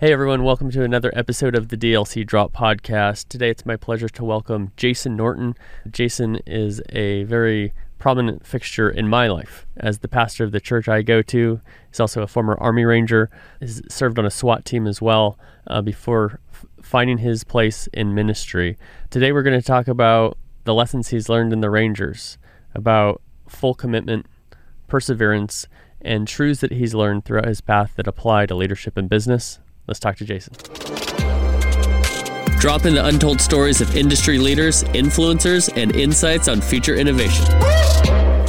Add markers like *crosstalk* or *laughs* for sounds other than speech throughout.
Hey everyone, welcome to another episode of the DLC Drop Podcast. Today it's my pleasure to welcome Jason Norton. Jason is a very prominent fixture in my life as the pastor of the church I go to. He's also a former Army Ranger, He's served on a SWAT team as well uh, before f- finding his place in ministry. Today we're going to talk about the lessons he's learned in the Rangers, about full commitment, perseverance, and truths that he's learned throughout his path that apply to leadership and business. Let's talk to Jason. Drop in the untold stories of industry leaders, influencers, and insights on future innovation.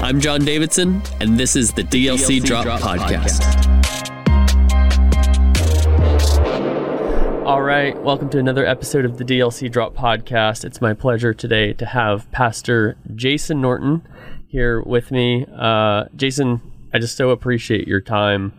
I'm John Davidson, and this is the DLC, DLC Drop, Drop, Podcast. Podcast. All right, welcome to another episode of the DLC Drop Podcast. It's my pleasure today to have Pastor Jason Norton here with me. Uh, Jason, I just so appreciate your time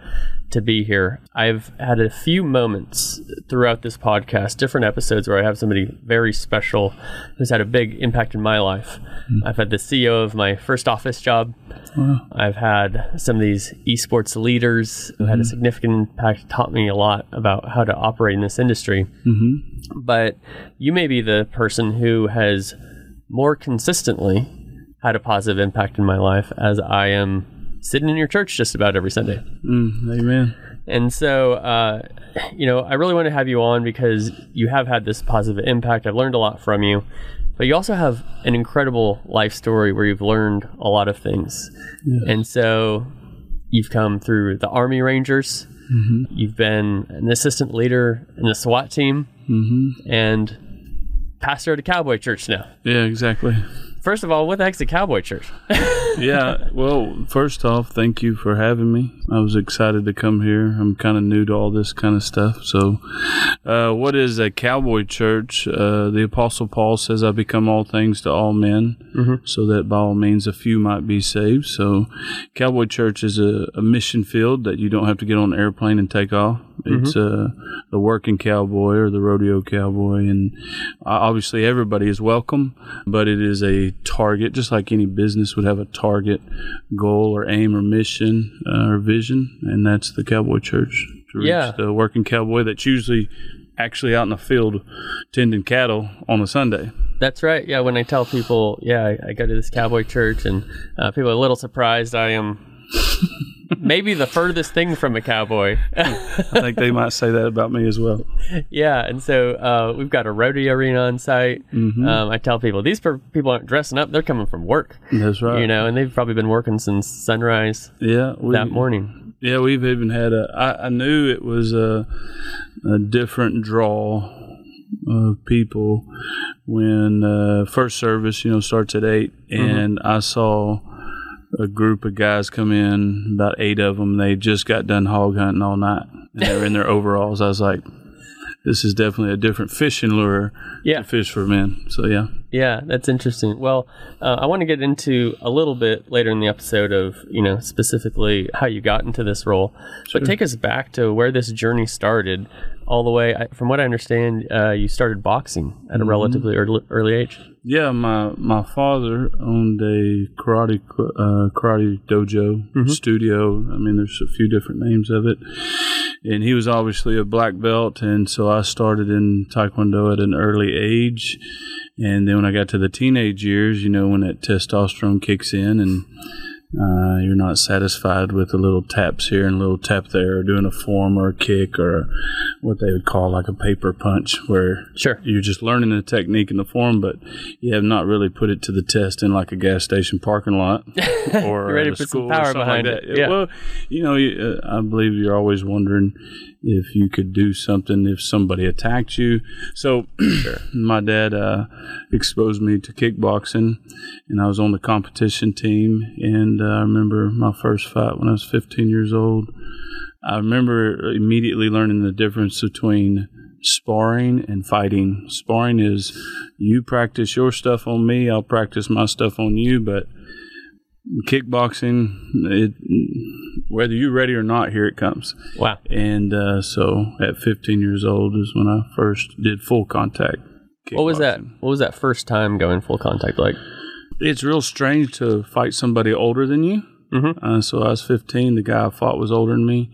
to be here. I've had a few moments throughout this podcast, different episodes where I have somebody very special who's had a big impact in my life. Mm. I've had the CEO of my first office job. Wow. I've had some of these esports leaders who mm-hmm. had a mm-hmm. significant impact, taught me a lot about how to operate in this industry. Mm-hmm. But you may be the person who has more consistently had a positive impact in my life as I am sitting in your church just about every Sunday. Mm, amen. And so, uh, you know, I really want to have you on because you have had this positive impact. I've learned a lot from you, but you also have an incredible life story where you've learned a lot of things. Yeah. And so, you've come through the Army Rangers. Mm-hmm. You've been an assistant leader in the SWAT team, mm-hmm. and pastor at a cowboy church now. Yeah, exactly. First of all, what the heck's a cowboy church? *laughs* yeah, well, first off, thank you for having me. I was excited to come here. I'm kind of new to all this kind of stuff. So, uh, what is a cowboy church? Uh, the Apostle Paul says, I become all things to all men, mm-hmm. so that by all means a few might be saved. So, cowboy church is a, a mission field that you don't have to get on an airplane and take off. It's mm-hmm. uh, the working cowboy or the rodeo cowboy, and obviously everybody is welcome, but it is a target, just like any business would have a target, goal, or aim, or mission, uh, or vision, and that's the cowboy church to reach yeah. the working cowboy that's usually actually out in the field tending cattle on a Sunday. That's right. Yeah, when I tell people, yeah, I, I go to this cowboy church, and uh, people are a little surprised I am *laughs* maybe the furthest thing from a cowboy. I think they might say that about me as well. Yeah, and so uh, we've got a rodeo arena on site. Mm-hmm. Um, I tell people these per- people aren't dressing up; they're coming from work. That's right. You know, and they've probably been working since sunrise. Yeah, we, that morning. Yeah, we've even had a. I, I knew it was a, a different draw of people when uh, first service, you know, starts at 8 mm-hmm. and I saw a group of guys come in, about eight of them. They just got done hog hunting all night, and they were in their *laughs* overalls. I was like, "This is definitely a different fishing lure yeah. to fish for men." So yeah, yeah, that's interesting. Well, uh, I want to get into a little bit later in the episode of you know specifically how you got into this role, sure. but take us back to where this journey started. All the way, from what I understand, uh, you started boxing at a mm-hmm. relatively early, early age. Yeah, my my father owned a karate uh, karate dojo mm-hmm. studio. I mean, there's a few different names of it, and he was obviously a black belt, and so I started in taekwondo at an early age and then when I got to the teenage years, you know, when that testosterone kicks in and uh, you're not satisfied with the little taps here and a little tap there, or doing a form or a kick or what they would call like a paper punch, where sure you're just learning the technique and the form, but you have not really put it to the test in like a gas station parking lot *laughs* or ready to put some power behind like it. Yeah. Well, you know, uh, I believe you're always wondering if you could do something if somebody attacked you. So sure. *clears throat* my dad uh, exposed me to kickboxing, and I was on the competition team. And uh, I remember my first fight when I was 15 years old. I remember immediately learning the difference between sparring and fighting. Sparring is you practice your stuff on me, I'll practice my stuff on you, but kickboxing, it, whether you're ready or not, here it comes. Wow. And uh, so at 15 years old is when I first did full contact. What was that? What was that first time going full contact like? It's real strange to fight somebody older than you. Mhm. Uh, so I was 15. The guy I fought was older than me.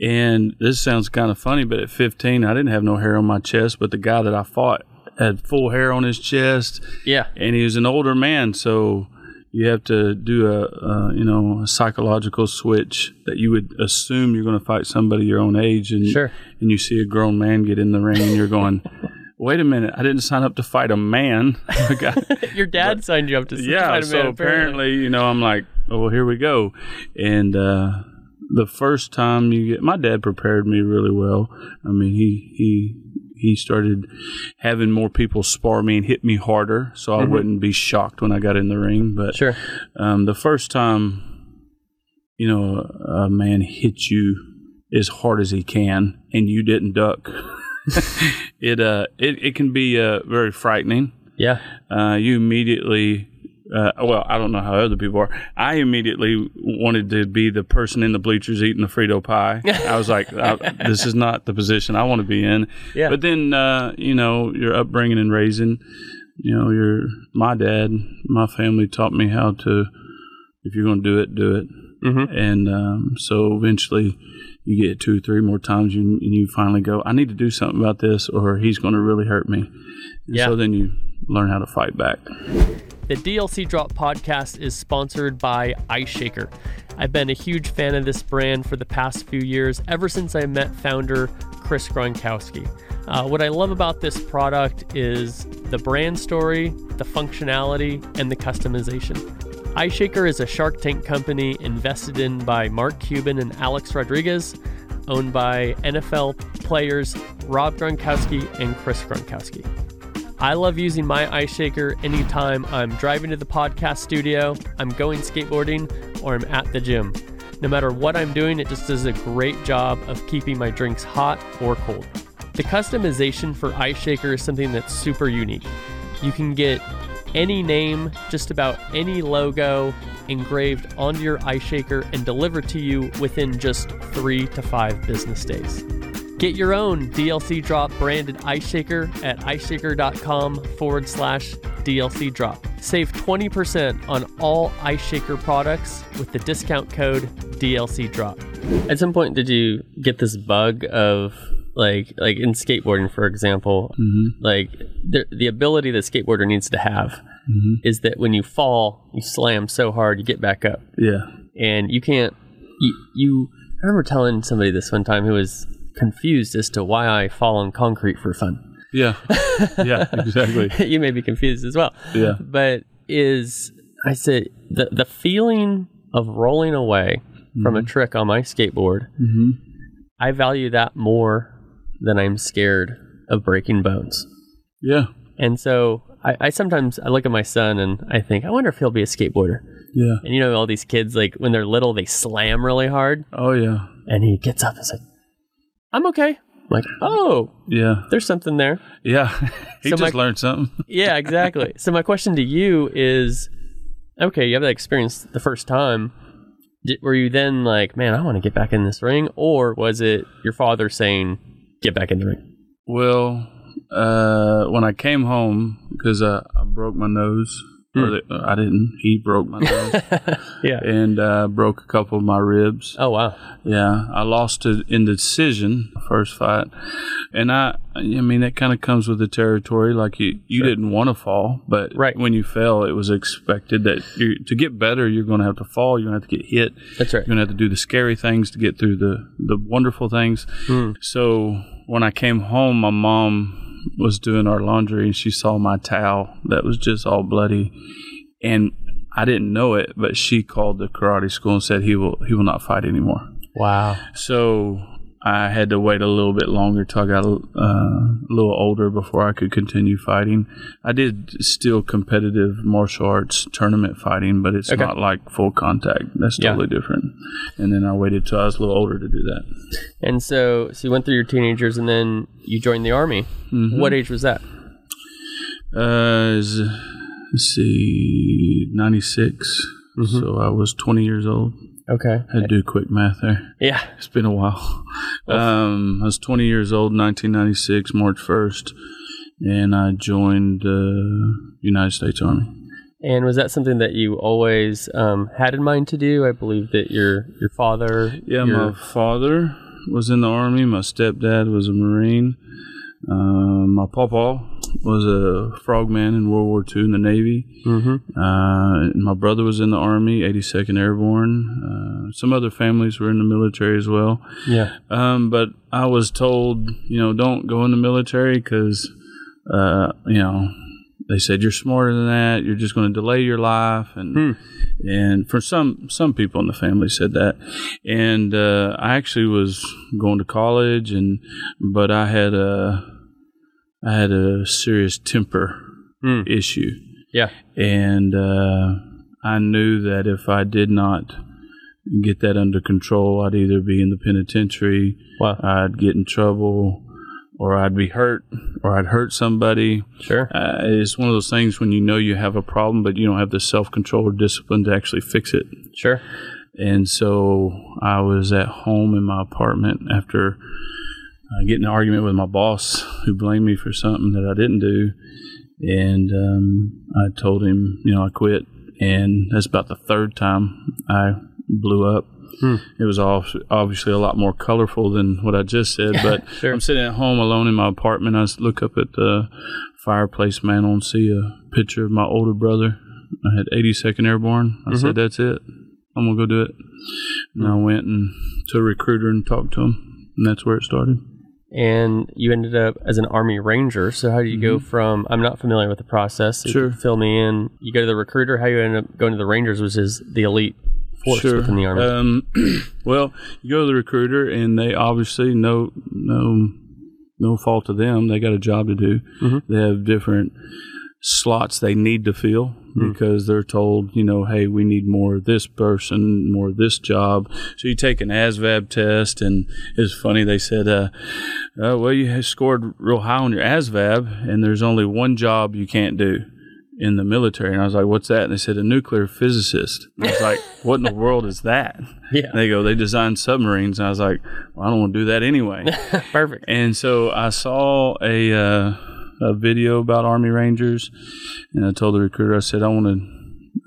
And this sounds kind of funny, but at 15, I didn't have no hair on my chest. But the guy that I fought had full hair on his chest, Yeah. and he was an older man. So you have to do a, you know a psychological switch that you would assume you're going to fight somebody your own age, and Sure. and you see a grown man get in the ring, and you're going. *laughs* Wait a minute! I didn't sign up to fight a man. *laughs* *laughs* Your dad signed you up to yeah fight a so man, apparently you know i'm like oh well here we go and uh the first time you get my dad prepared me really well i mean he he he started having more people spar me and hit me harder so i wouldn't be shocked when i got in the ring but Sure. um, the first time you know a man hits you as hard as he can and you didn't duck *laughs* it uh it, it can be uh very frightening Yeah. uh, you immediately uh, well i don't know how other people are i immediately wanted to be the person in the bleachers eating the frito pie i was like I, *laughs* this is not the position i want to be in Yeah. but then uh, you know your upbringing and raising you know your my dad my family taught me how to if you're going to do it do it Mm-hmm. and um, so eventually you get two three more times you, and you finally go i need to do something about this or he's going to really hurt me and Yeah. so then you learn how to fight back The DLC Drop podcast is sponsored by Ice Shaker. I've been a huge fan of this brand for the past few years, ever since I met founder Chris Gronkowski. Uh, what I love about this product is the brand story, the functionality, and the customization. Ice Shaker is a Shark Tank company invested in by Mark Cuban and Alex Rodriguez, owned by NFL players Rob Gronkowski and Chris Gronkowski. I love using my ice shaker anytime I'm driving to the podcast studio, I'm going skateboarding, or I'm at the gym. No matter what I'm doing, it just does a great job of keeping my drinks hot or cold. The customization for Ice Shaker is something that's super unique. You can get any name, just about any logo engraved onto your ice shaker and delivered to you within just three to five business days. Get your own DLC Drop branded ice shaker at iceshaker.com forward slash DLC Drop. Save 20% on all ice shaker products with the discount code DLC Drop. At some point, did you get this bug of like, like in skateboarding, for example, mm-hmm. like the, the ability the skateboarder needs to have mm-hmm. is that when you fall, you slam so hard, you get back up yeah and you can't you, you I remember telling somebody this one time who was confused as to why I fall on concrete for fun. yeah *laughs* yeah exactly *laughs* you may be confused as well. Yeah. But is I said the the feeling of rolling away from a trick on my skateboard, mm-hmm. I value that more than I'm scared of breaking bones. yeah And so I, I sometimes I look at my son and I think, I wonder if he'll be a skateboarder. yeah And you know, all these kids like when they're little, they slam really hard. oh yeah And he gets up and says, I'm okay. I'm like, oh, yeah there's something there. yeah *laughs* he So just my- learned something *laughs* Yeah, exactly. so my question to you is, okay, you have that experience the first time. Did, were you then like, man, I want to get back in this ring, or was it your father saying, get back in the ring? Well, uh, when I came home, because uh, I broke my nose, or the, I didn't, he broke my *laughs* nose, Yeah. and uh, broke a couple of my ribs. Oh wow. Yeah, I lost it in the decision, first fight, and I, I mean, that kind of comes with the territory. Like you, you didn't want to fall, but Right. when you fell, it was expected that to get better, you're going to have to fall. You're going to have to get hit. That's right. You're gonna have to do the scary things to get through the the wonderful things. Hmm. So when I came home, my mom was doing our laundry and she saw my towel that was just all bloody, and I didn't know it, but she called the karate school and said he will he will not fight anymore. Wow. So I had to wait a little bit longer till I got uh, a little older before I could continue fighting. I did still competitive martial arts tournament fighting, but it's Okay. not like full contact. That's Yeah. totally different. And then I waited till I was a little older to do that. And so, so you went through your teenagers, and then you joined the army. Mm-hmm. What age was that? Uh, is, let's see, 96. So I was 20 years old. Okay. Had to do quick math there. Yeah. It's been a while. Um, I was 20 years old, 1996, March 1st, and I joined the United States Army. And was that something that you always um, had in mind to do? I believe that your your father. Yeah, your, my father was in the army. My stepdad was a marine. Uh, my papa was a frogman in World War II in the Navy. Mm-hmm. Uh, my brother was in the Army, 82nd Airborne. Uh, some other families were in the military as well. Yeah. Um, but I was told, you know, don't go in the military because, uh, you know, they said you're smarter than that. You're just going to delay your life, and Hmm. and for some some people in the family said that. And uh, I actually was going to college, and but I had a I had a serious temper Hmm. issue Yeah. and uh, I knew that if I did not get that under control, I'd either be in the penitentiary, Wow. I'd get in trouble, or I'd be hurt, or I'd hurt somebody. Sure. Uh, it's one of those things when you know you have a problem, but you don't have the self control or discipline to actually fix it. Sure. And so I was at home in my apartment after uh, getting an argument with my boss who blamed me for something that I didn't do. And um, I told him, you know, I quit. And that's about the third time I blew up. Hmm. It was all, obviously a lot more colorful than what I just said. But *laughs* Sure. I'm sitting at home alone in my apartment. I look up at the fireplace mantle and see a picture of my older brother. I had 82nd Airborne. I said, "That's it. I'm gonna go do it." And I went and to a recruiter and talked to him, and that's where it started. And you ended up as an Army Ranger. So how do you go from? I'm not familiar with the process. So Sure. fill me in. You go to the recruiter. How you end up going to the Rangers, which is the elite force within the Army. Um, *clears throat* well, you go to the recruiter, and they obviously no no no fault to them. They got a job to do. Mhm. They have different slots they need to fill Hmm. because they're told, you know, hey, we need more of this person, more of this job. So you take an ASVAB test, and it's funny. They said, uh, uh, well, you scored real high on your ASVAB, and there's only one job you can't do in the military. And I was like, what's that? And they said, a nuclear physicist. And I was like, *laughs* what in the world is that? yeah. They go, they design submarines. And I was like, well, I don't want to do that anyway. *laughs* Perfect. and so I saw a, uh, a video about Army Rangers, and I told the recruiter, I said, I want to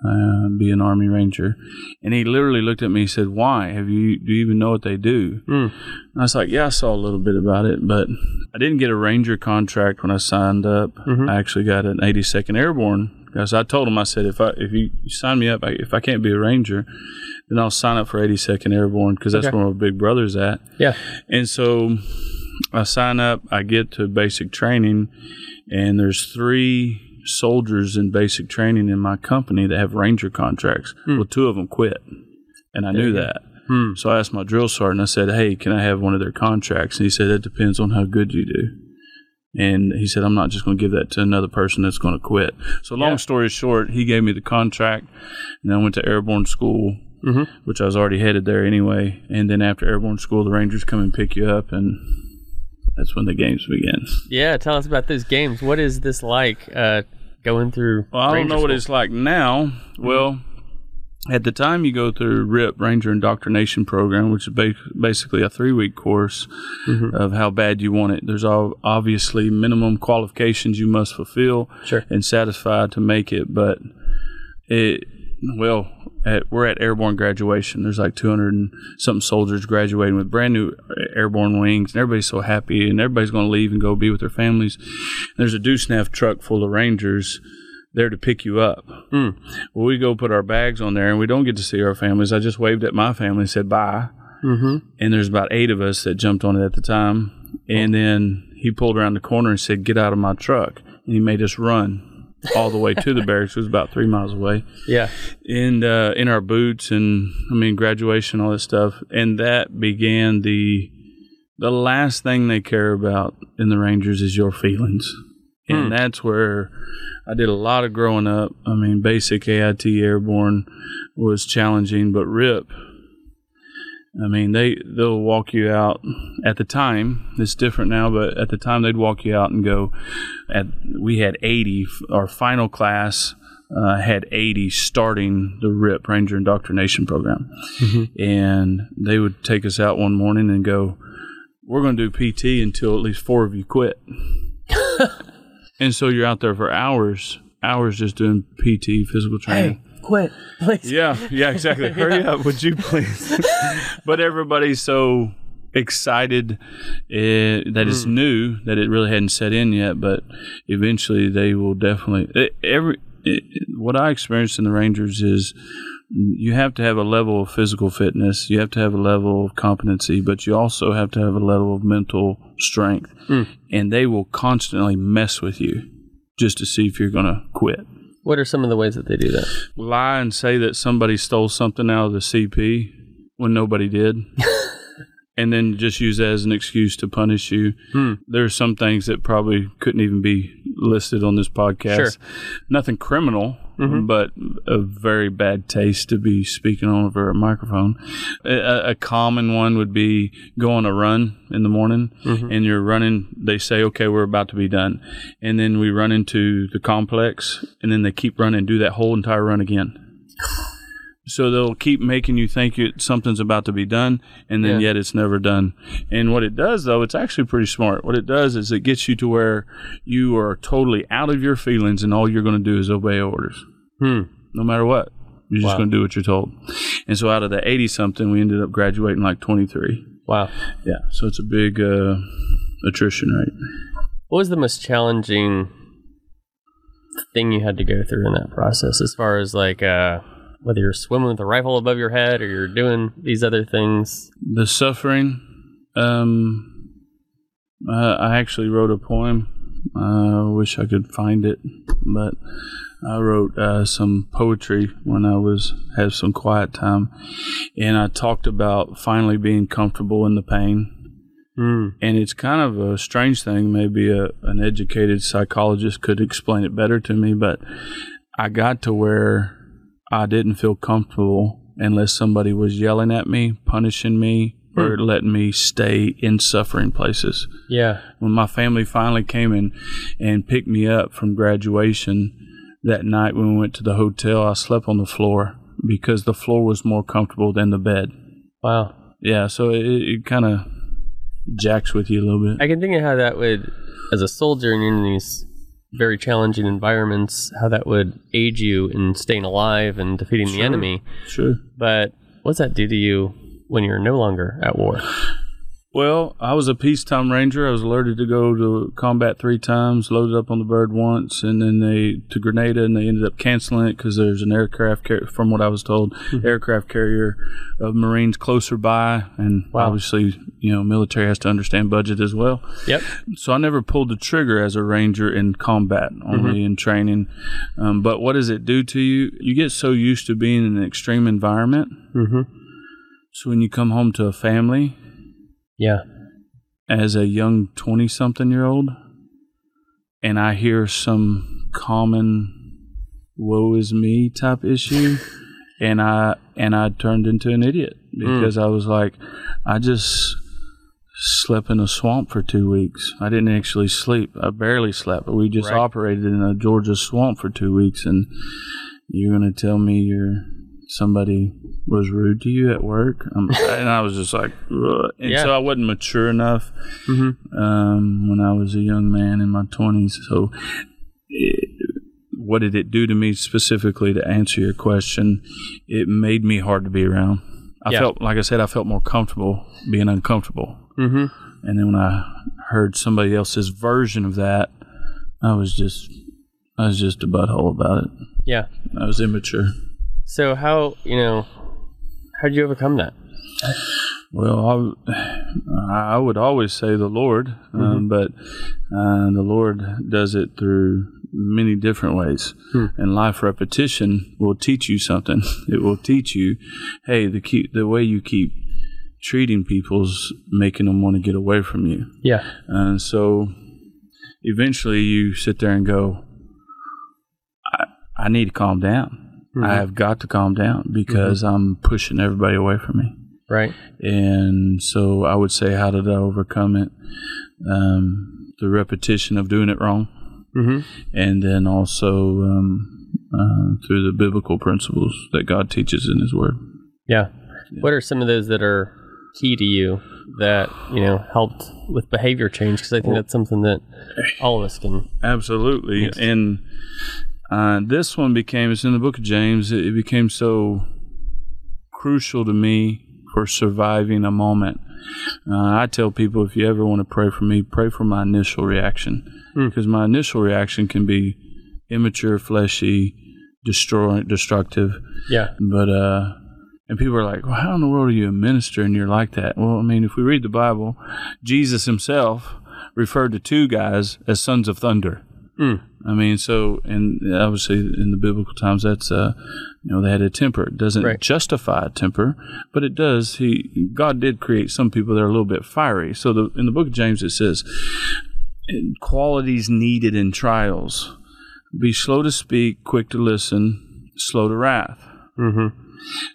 uh, be an Army Ranger. And he literally looked at me and said, Why? Have you, do you even know what they do? Mm. And I was like, Yeah, I saw a little bit about it, but I didn't get a Ranger contract when I signed up. Mhm. I actually got an 82nd Airborne because I told him, I said, if I if you sign me up, I, if I can't be a Ranger, then I'll sign up for 82nd Airborne because that's Okay. where my big brother's at. Yeah. And so I sign up, I get to basic training, and there's three soldiers in basic training in my company that have Ranger contracts. Hmm. Well, two of them quit, and I There knew that. Hmm. So I asked my drill sergeant, I said, Hey, can I have one of their contracts? And he said, It depends on how good you do. And he said, I'm not just going to give that to another person that's going to quit. So, long Yeah. story short, he gave me the contract, and I went to airborne school, Mhm. which I was already headed there anyway. And then after airborne school, the Rangers come and pick you up, and that's when the games begin. Yeah. Tell us about those games. What is this like? Uh, going through. Well, I don't know what it's like now. Well, at the time you go through RIP Ranger Indoctrination Program, which is ba- basically a three week course Mhm. of how bad you want it. There's all obviously minimum qualifications you must fulfill Sure. and satisfy to make it, but it well. At, we're at airborne graduation. There's like 200 and something soldiers graduating with brand new airborne wings, and everybody's so happy, and everybody's going to leave and go be with their families. There's a deuce-and-a-half truck full of Rangers there to pick you up. Hmm. Well, we go put our bags on there, and we don't get to see our families. I just waved at my family and said bye. Mm-hmm. And there's about eight of us that jumped on it at the time. And then he pulled around the corner and said, "Get out of my truck!" And he made us run all the way to the *laughs* barracks. It was about three miles away Yeah. and uh, in our boots and I mean graduation, all this stuff, and that began the the last thing they care about in the Rangers is your feelings, and Hmm. that's where I did a lot of growing up. I mean, basic AIT airborne was challenging, but RIP. I mean, they they'll walk you out. At the time, it's different now, but at the time they'd walk you out and go. At we had eighty. Our final class uh, had eighty starting the RIP Ranger Indoctrination Program, Mhm. and they would take us out one morning and go, "We're going to do PT until at least four of you quit." *laughs* and so you're out there for hours hours just doing PT, physical training. Hey, quit, *laughs* please. Yeah, yeah, exactly. Hurry up, would you please? *laughs* but everybody's so excited uh, that it's mm. new that it really hadn't set in yet. But eventually, they will definitely. It, every it, what I experienced in the Rangers is you have to have a level of physical fitness, you have to have a level of competency, but you also have to have a level of mental strength, mm. and they will constantly mess with you just to see if you're going to quit What are some of the ways that they do that? lie and say that somebody stole something out of the CP when nobody did. *laughs* and then just use that as an excuse to punish you. Hmm. There are some things that probably couldn't even be listed on this podcast. Sure. Nothing criminal, Mhm. but a very bad taste to be speaking on over a microphone. A, a common one would be go on a run in the morning Mhm. and you're running. They say, okay, we're about to be done. And then we run into the complex and then they keep running, do that whole entire run again. *laughs* So they'll keep making you think you, something's about to be done, and then Yeah. yet it's never done. And what it does, though, it's actually pretty smart. What it does is it gets you to where you are totally out of your feelings, and all you're going to do is obey orders, Hmm. no matter what. You're just going to do what you're told. And so out of the 80 something, we ended up graduating like 23. Wow. Yeah. So it's a big uh, attrition rate. What was the most challenging thing you had to go through in that process, as far as like uh, whether you're swimming with a rifle above your head or you're doing these other things? the suffering um uh, i actually wrote a poem i uh, wish i could find it but i wrote uh, some poetry when i was had some quiet time and i talked about finally being comfortable in the pain Hmm. and it's kind of a strange thing maybe a, an educated psychologist could explain it better to me but i got to where i didn't feel comfortable unless somebody was yelling at me punishing me or hmm. letting me stay in suffering places Yeah. when my family finally came in and picked me up from graduation that night when we went to the hotel i slept on the floor because the floor was more comfortable than the bed Wow. yeah so it, it kind of jacks with you a little bit I can think of how that would, as a soldier and you're in these very challenging environments, how that would aid you in staying alive and defeating the enemy. sure But what's that do to you when you're no longer at war? Well, I was a peacetime ranger. I was alerted to go to combat three times, loaded up on the bird once, and then they to Grenada, and they ended up canceling it because there's an aircraft, car- from what I was told, aircraft carrier of Marines closer by, and Wow. obviously, you know, military has to understand budget as well. Yep. So I never pulled the trigger as a ranger in combat, only in training. Um, but what does it do to you? You get so used to being in an extreme environment. Mm-hmm. So when you come home to a family, Yeah. as a young 20 something year old and I hear some common woe is me type issue *laughs* and I and I turned into an idiot hmm. because I was like I just slept in a swamp for 2 weeks. I didn't actually sleep. I barely slept, but we just Right. operated in a Georgia swamp for 2 weeks and you're going to tell me you're somebody was rude to you at work um, *laughs* and i was just like Ugh. and Yeah. so i wasn't mature enough Mm-hmm. um, when i was a young man in my 20s so it, what did it do to me specifically to answer your question it made me hard to be around i Yeah. felt like i said i felt more comfortable being uncomfortable Mm-hmm. and then when i heard somebody else's version of that i was just i was just a butthole about it Yeah. i was immature So how you know how did you overcome that? Well, I, I would always say the Lord, um, but uh, the Lord does it through many different ways. Hmm. And life repetition will teach you something. *laughs* It will teach you, hey, the keep the way you keep treating people's making them want to get away from you. Yeah. And so eventually you sit there and go, I, I need to calm down. Mhm. I have got to calm down because I'm pushing everybody away from me. Right. And so I would say, how did I overcome it? Um, the repetition of doing it wrong, Mm-hmm. and then also um, uh, through the biblical principles that God teaches in His Word. Yeah. What are some of those that are key to you that you know helped with behavior change? Because I think Well- that's something that all of us can. Absolutely. And Uh, this one became, it's in the book of James, it, it became so crucial to me for surviving a moment. Uh, I tell people if you ever want to pray for me, pray for my initial reaction. Because my initial reaction can be immature, fleshy, destroy, destructive. Yeah. But uh, and people are like, "Well, how in the world are you a minister and you're like that?" Well, I mean, if we read the Bible, Jesus himself referred to two guys as sons of thunder. Mm. I mean, so and obviously in the biblical times, that's uh, you know, they had a temper. It doesn't Right. justify a temper, but it does. He God did create some people that are a little bit fiery. So the in the book of James it says qualities needed in trials: be slow to speak, quick to listen, slow to wrath. Mm-hmm.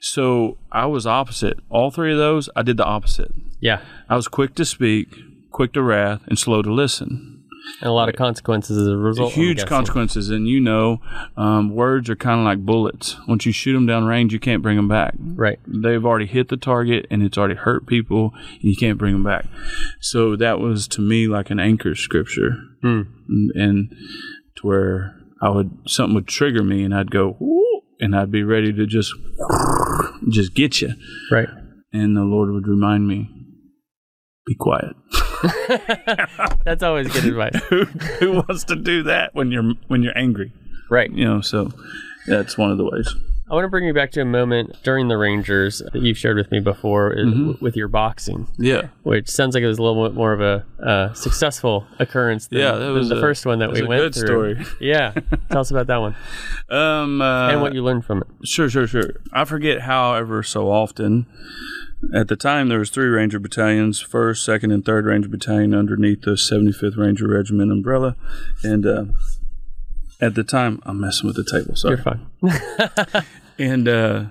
So I was opposite. All three of those, I did the opposite. Yeah. I was quick to speak, quick to wrath, and slow to listen. And a lot of consequences as a result. Huge consequences, and you know, um, words are kind of like bullets. Once you shoot them down range, you can't bring them back. Right. They've already hit the target, and it's already hurt people, and you can't bring them back. So that was to me like an anchor scripture, Hmm. and, and to where I would something would trigger me, and I'd go, and I'd be ready to just just get you. Right. and the Lord would remind me, "Be quiet." *laughs* That's always good advice. *laughs* who, who wants to do that when you're when you're angry? Right. You know, so that's one of the ways. I want to bring you back to a moment during the Rangers that you've shared with me before uh, Mm-hmm. with your boxing, Yeah, which sounds like it was a little bit more of a uh, successful occurrence than, Yeah, that was the a- first one that we a went good through. story. Yeah. Tell us about that one *laughs* um, uh, and what you learned from it. Sure, sure, sure. I forget how ever so often. At the time, there was three Ranger battalions: first, second, and third Ranger battalion underneath the 75th Ranger Regiment umbrella. And uh, at the time, I'm messing with the table. Sorry. You're fine. *laughs* and uh,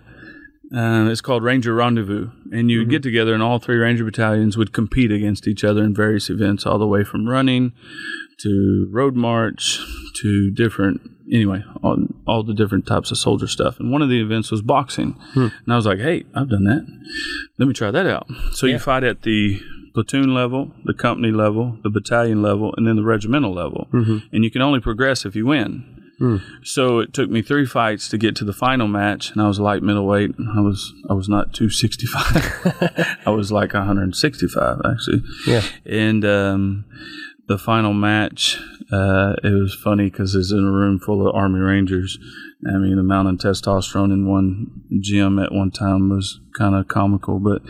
uh, it's called Ranger Rendezvous. And you would get together, and all three Ranger battalions would compete against each other in various events, all the way from running to road march to different. Anyway, all, all the different types of soldier stuff. And one of the events was boxing. Hmm. And I was like, hey, I've done that. Let me try that out. So Yeah. you fight at the platoon level, the company level, the battalion level, and then the regimental level. Mm-hmm. And you can only progress if you win. Hmm. So it took me three fights to get to the final match, and I was light middleweight. I was I was not two sixty five. *laughs* I was like one hundred sixty five actually. Yeah. And um, the final match, uh, it was funny because it's in a room full of Army Rangers. I mean, the amount of testosterone in one gym at one time was kind of comical, but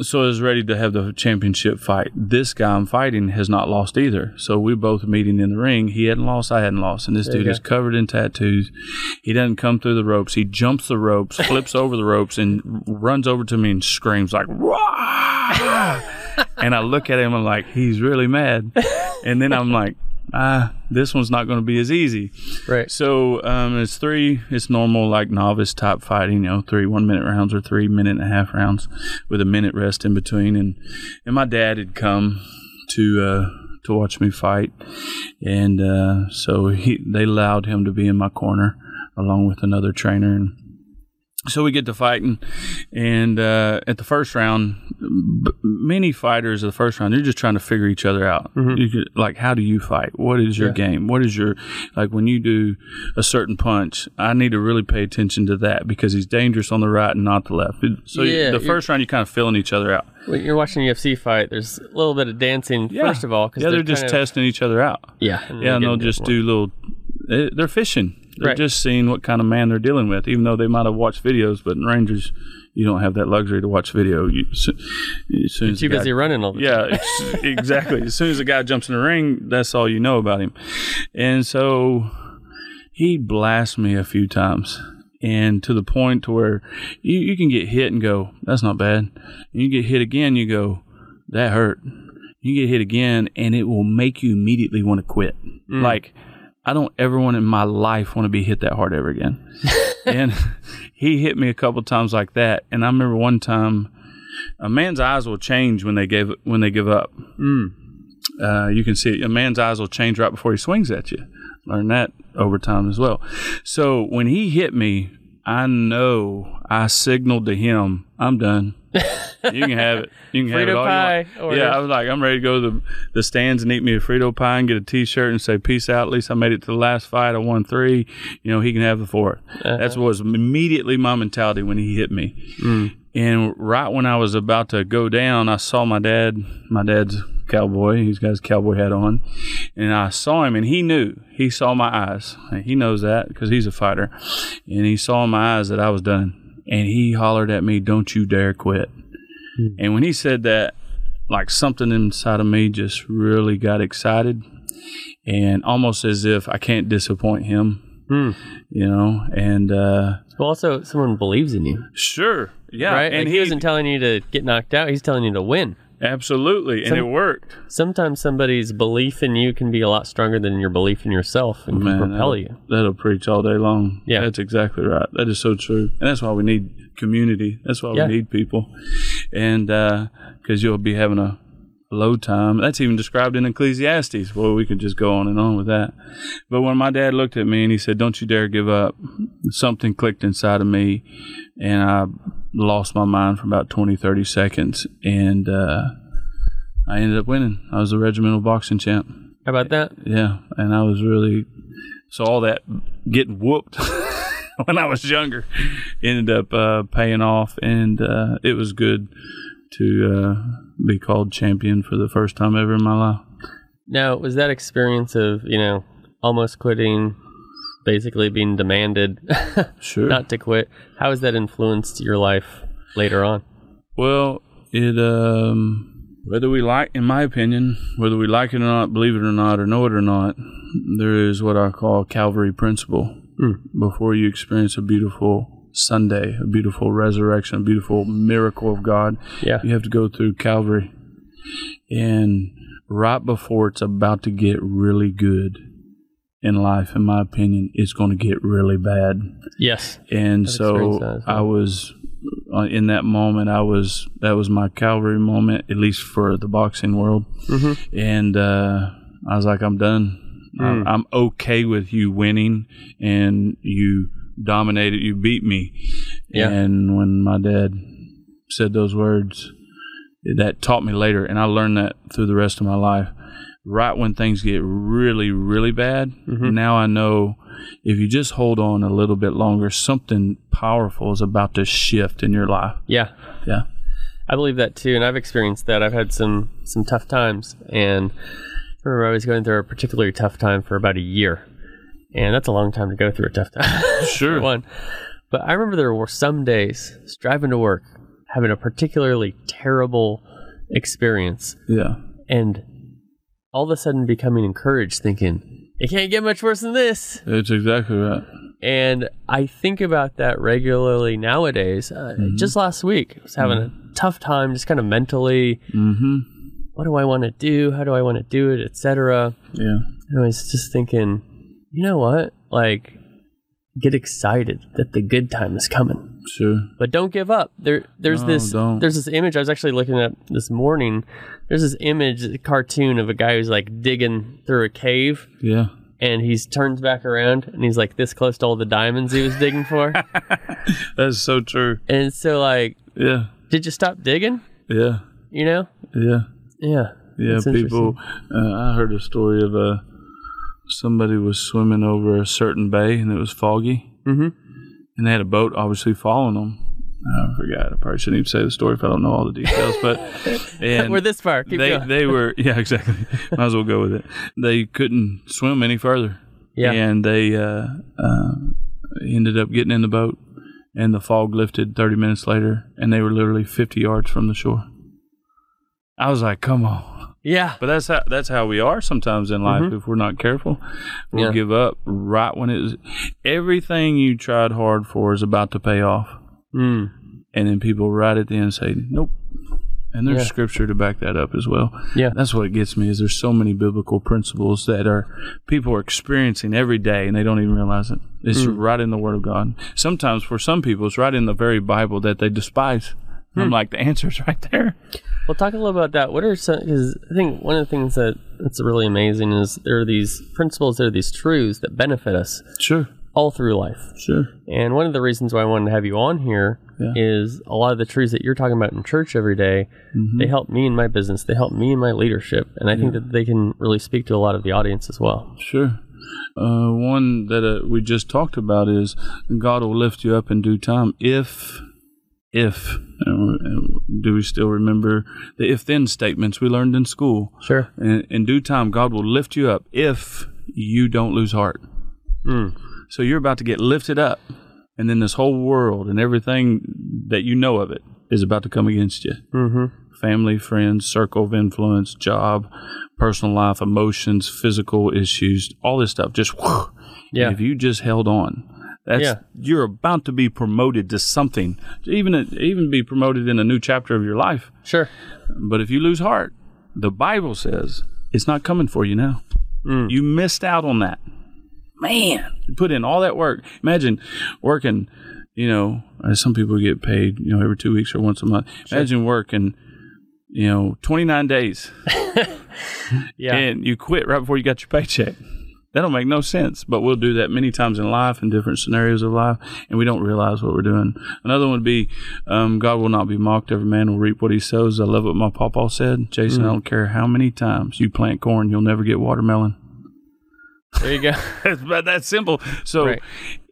so I was ready to have the championship fight. This guy I'm fighting has not lost either. So we're both meeting in the ring. He hadn't lost, I hadn't lost. And this you dude is covered in tattoos. He doesn't come through the ropes. He jumps the ropes, flips over the ropes, and runs over to me and screams like, "Rah!" And I look at him and I'm like, he's really mad. And then I'm like, ah, this one's not going to be as easy. Right. So um, it's three. It's normal like novice type fighting. You know, three one minute rounds or three minute and a half rounds with a minute rest in between. And and my dad had come to uh, to watch me fight, and uh, so he they allowed him to be in my corner along with another trainer and. So we get to fighting, and uh, at the first round, b- many fighters at the first round, they're just trying to figure each other out. You could, like, how do you fight? What is your Yeah. game? What is your like when you do a certain punch? I need to really pay attention to that because he's dangerous on the right and not the left. So Yeah, the you're- first round, you're kind of filling each other out. When you're watching a UFC fight, there's a little bit of dancing first of all because yeah, they're, just of- testing each other out. Yeah. and Yeah, they're and they'll just do little. eh, They're fishing. They're Right. just seeing what kind of man they're dealing with, even though they might have watched videos. But in Rangers, you don't have that luxury to watch video. You, so, as soon as Too guy- busy running all the time. yeah, exactly. As soon as the guy jumps in the ring, that's all you know about him. And so he blasts me a few times. And to the point to where you, you can get hit and go, that's not bad. And you get hit again, you go, that hurt. You get hit again, and it will make you immediately want to quit. Mm. Like, I don't ever want in my life want to be hit that hard ever again. *laughs* and he hit me a couple times like that. And I remember one time, a man's eyes will change when they give when they give up. Uh, you can see it. a man's eyes will change right before he swings at you. Learn that over time as well. So when he hit me, I know I signaled to him, "I'm done. You can have it. You can have it all pie you want. Yeah, I was like, I'm ready to go to the, the stands and eat me a Frito pie and get a T-shirt and say peace out. At least I made it to the last fight. I won three. You know, he can have the 4th Uh-huh. That's was immediately my mentality when he hit me. Mm. And right when I was about to go down, I saw my dad. My dad's cowboy. He's got his cowboy hat on, and I saw him, and he knew. He saw my eyes. And He knows that because he's a fighter, and he saw in my eyes that I was done. And he hollered at me, "Don't you dare quit!" And when he said that, like something inside of me just really got excited, and almost as if I can't disappoint him, Hmm. you know. And uh, Well, also, someone believes in you, sure, yeah, right? and like he, wasn't telling you to get knocked out; he's telling you to win. Absolutely, and Some- it worked. Sometimes somebody's belief in you can be a lot stronger than your belief in yourself and can Man, propel that'll, you. that'll preach all day long. Yeah. that's exactly right. That is so true, and that's why we need community. That's why Yeah. we need people, and uh, because you'll be having a low time. That's even described in Ecclesiastes. Well, we could just go on and on with that. But when my dad looked at me and he said, "Don't you dare give up," something clicked inside of me, and I lost my mind for about 20, 30 seconds, and uh, I ended up winning. I was a regimental boxing champ. How about that? Yeah, and I was really so all that getting whooped *laughs* when I was younger ended up uh, paying off, and uh, it was good to uh, be called champion for the first time ever in my life. Now, was that experience of you know almost quitting, basically being demanded *laughs* Sure. not to quit? How has that influenced your life later on? well, it um, whether we like, in my opinion, whether we like it or not, believe it or not, or know it or not, there is what I call Calvary principle. Before you experience a beautiful Sunday, a beautiful resurrection, a beautiful miracle of God, Yeah. you have to go through Calvary. And right before it's about to get really good in life, in my opinion, it's going to get really bad. Yes. And so I was uh, in that moment. I was that was my Calvary moment, at least for the boxing world. Mm-hmm. And uh, I was like, I'm done. I'm, Mm. I'm okay with you winning, and you dominated. You beat me. Yeah. And when my dad said those words, that taught me later, and I learned that through the rest of my life. Right when things get really, really bad, Mhm. now I know if you just hold on a little bit longer, something powerful is about to shift in your life. Yeah. Yeah. I believe that too, and I've experienced that. I've had some some tough times, and I remember I was going through a particularly tough time for about a year, and that's a long time to go through a tough time. *laughs* Sure. one, but I remember there were some days driving to work, having a particularly terrible experience, Yeah. and all of a sudden becoming encouraged, thinking it can't get much worse than this. It's exactly right. And I think about that regularly nowadays. Uh, Just last week, I was having a tough time, just kind of mentally. Mm-hmm. What do I want to do? How do I want to do it, etc. Yeah. And I was just thinking, you know what? Like, get excited that the good time is coming, Sure. but don't give up. There, there's No, this, don't. there's this image I was actually looking at this morning. There's this image, a cartoon of a guy who's like digging through a cave, Yeah. and he's turns back around and he's like this close to all the diamonds he was digging for. *laughs* That's so true. And so, like, Yeah. did you stop digging? Yeah. You know? Yeah. Yeah. Yeah. That's people. Uh, I heard a story of uh, somebody was swimming over a certain bay and it was foggy, Mhm. and they had a boat obviously following them. I forgot. I probably shouldn't even say the story if I don't know all the details. But *laughs* and We're this far. Keep they going. they were *laughs* yeah exactly. Might as well go with it. They couldn't swim any further. Yeah. and they uh, uh, ended up getting in the boat, and the fog lifted 30 minutes later, and they were literally 50 yards from the shore. I was like, "Come on!" Yeah. But that's how that's how we are sometimes in life. If we're not careful, we'll Yeah. give up right when it's everything you tried hard for is about to pay off, Mm. and then people right at the end say, "Nope." And there's Yeah. scripture to back that up as well. Yeah. That's what gets me is there's so many biblical principles that are people are experiencing every day and they don't even realize it. It's Mm. right in the Word of God. Sometimes for some people it's right in the very Bible that they despise. Hmm. I'm like the answer's *laughs* right there. Well, talk a little about that. What are some? Because I think one of the things that that's really amazing is there are these principles, there are these truths that benefit us Sure, all through life. sure. And one of the reasons why I wanted to have you on here Yeah. is a lot of the truths that you're talking about in church every day, Mm-hmm. They help me in my business. They help me in my leadership, and I think that they can really speak to a lot of the audience as well. Sure. Uh, one that uh, we just talked about is God will lift you up in due time if, if, do we still remember the if then statements we learned in school? Sure. In, in due time, God will lift you up if you don't lose heart. Mm. So you're about to get lifted up, and then this whole world and everything that you know of it is about to come against you. Mm-hmm. Family, friends, circle of influence, job, personal life, emotions, physical issues, all this stuff. Just whew. Yeah. And if you just held on, that's Yeah. you're about to be promoted to something, even even be promoted in a new chapter of your life. Sure. But if you lose heart, the Bible says it's not coming for you now. Mm. You missed out on that. Man, you put in all that work. Imagine working, you know, as some people get paid, you know, every two weeks or once a month. Imagine working, you know, 29 days *laughs* Yeah. and you quit right before you got your paycheck. That don't make no sense, but we'll do that many times in life in different scenarios of life, and we don't realize what we're doing. Another one would be, um, God will not be mocked. Every man will reap what he sows. I love what my papa said. Jason, I don't care how many times you plant corn, you'll never get watermelon. there you go. *laughs* It's about that simple. So, Right.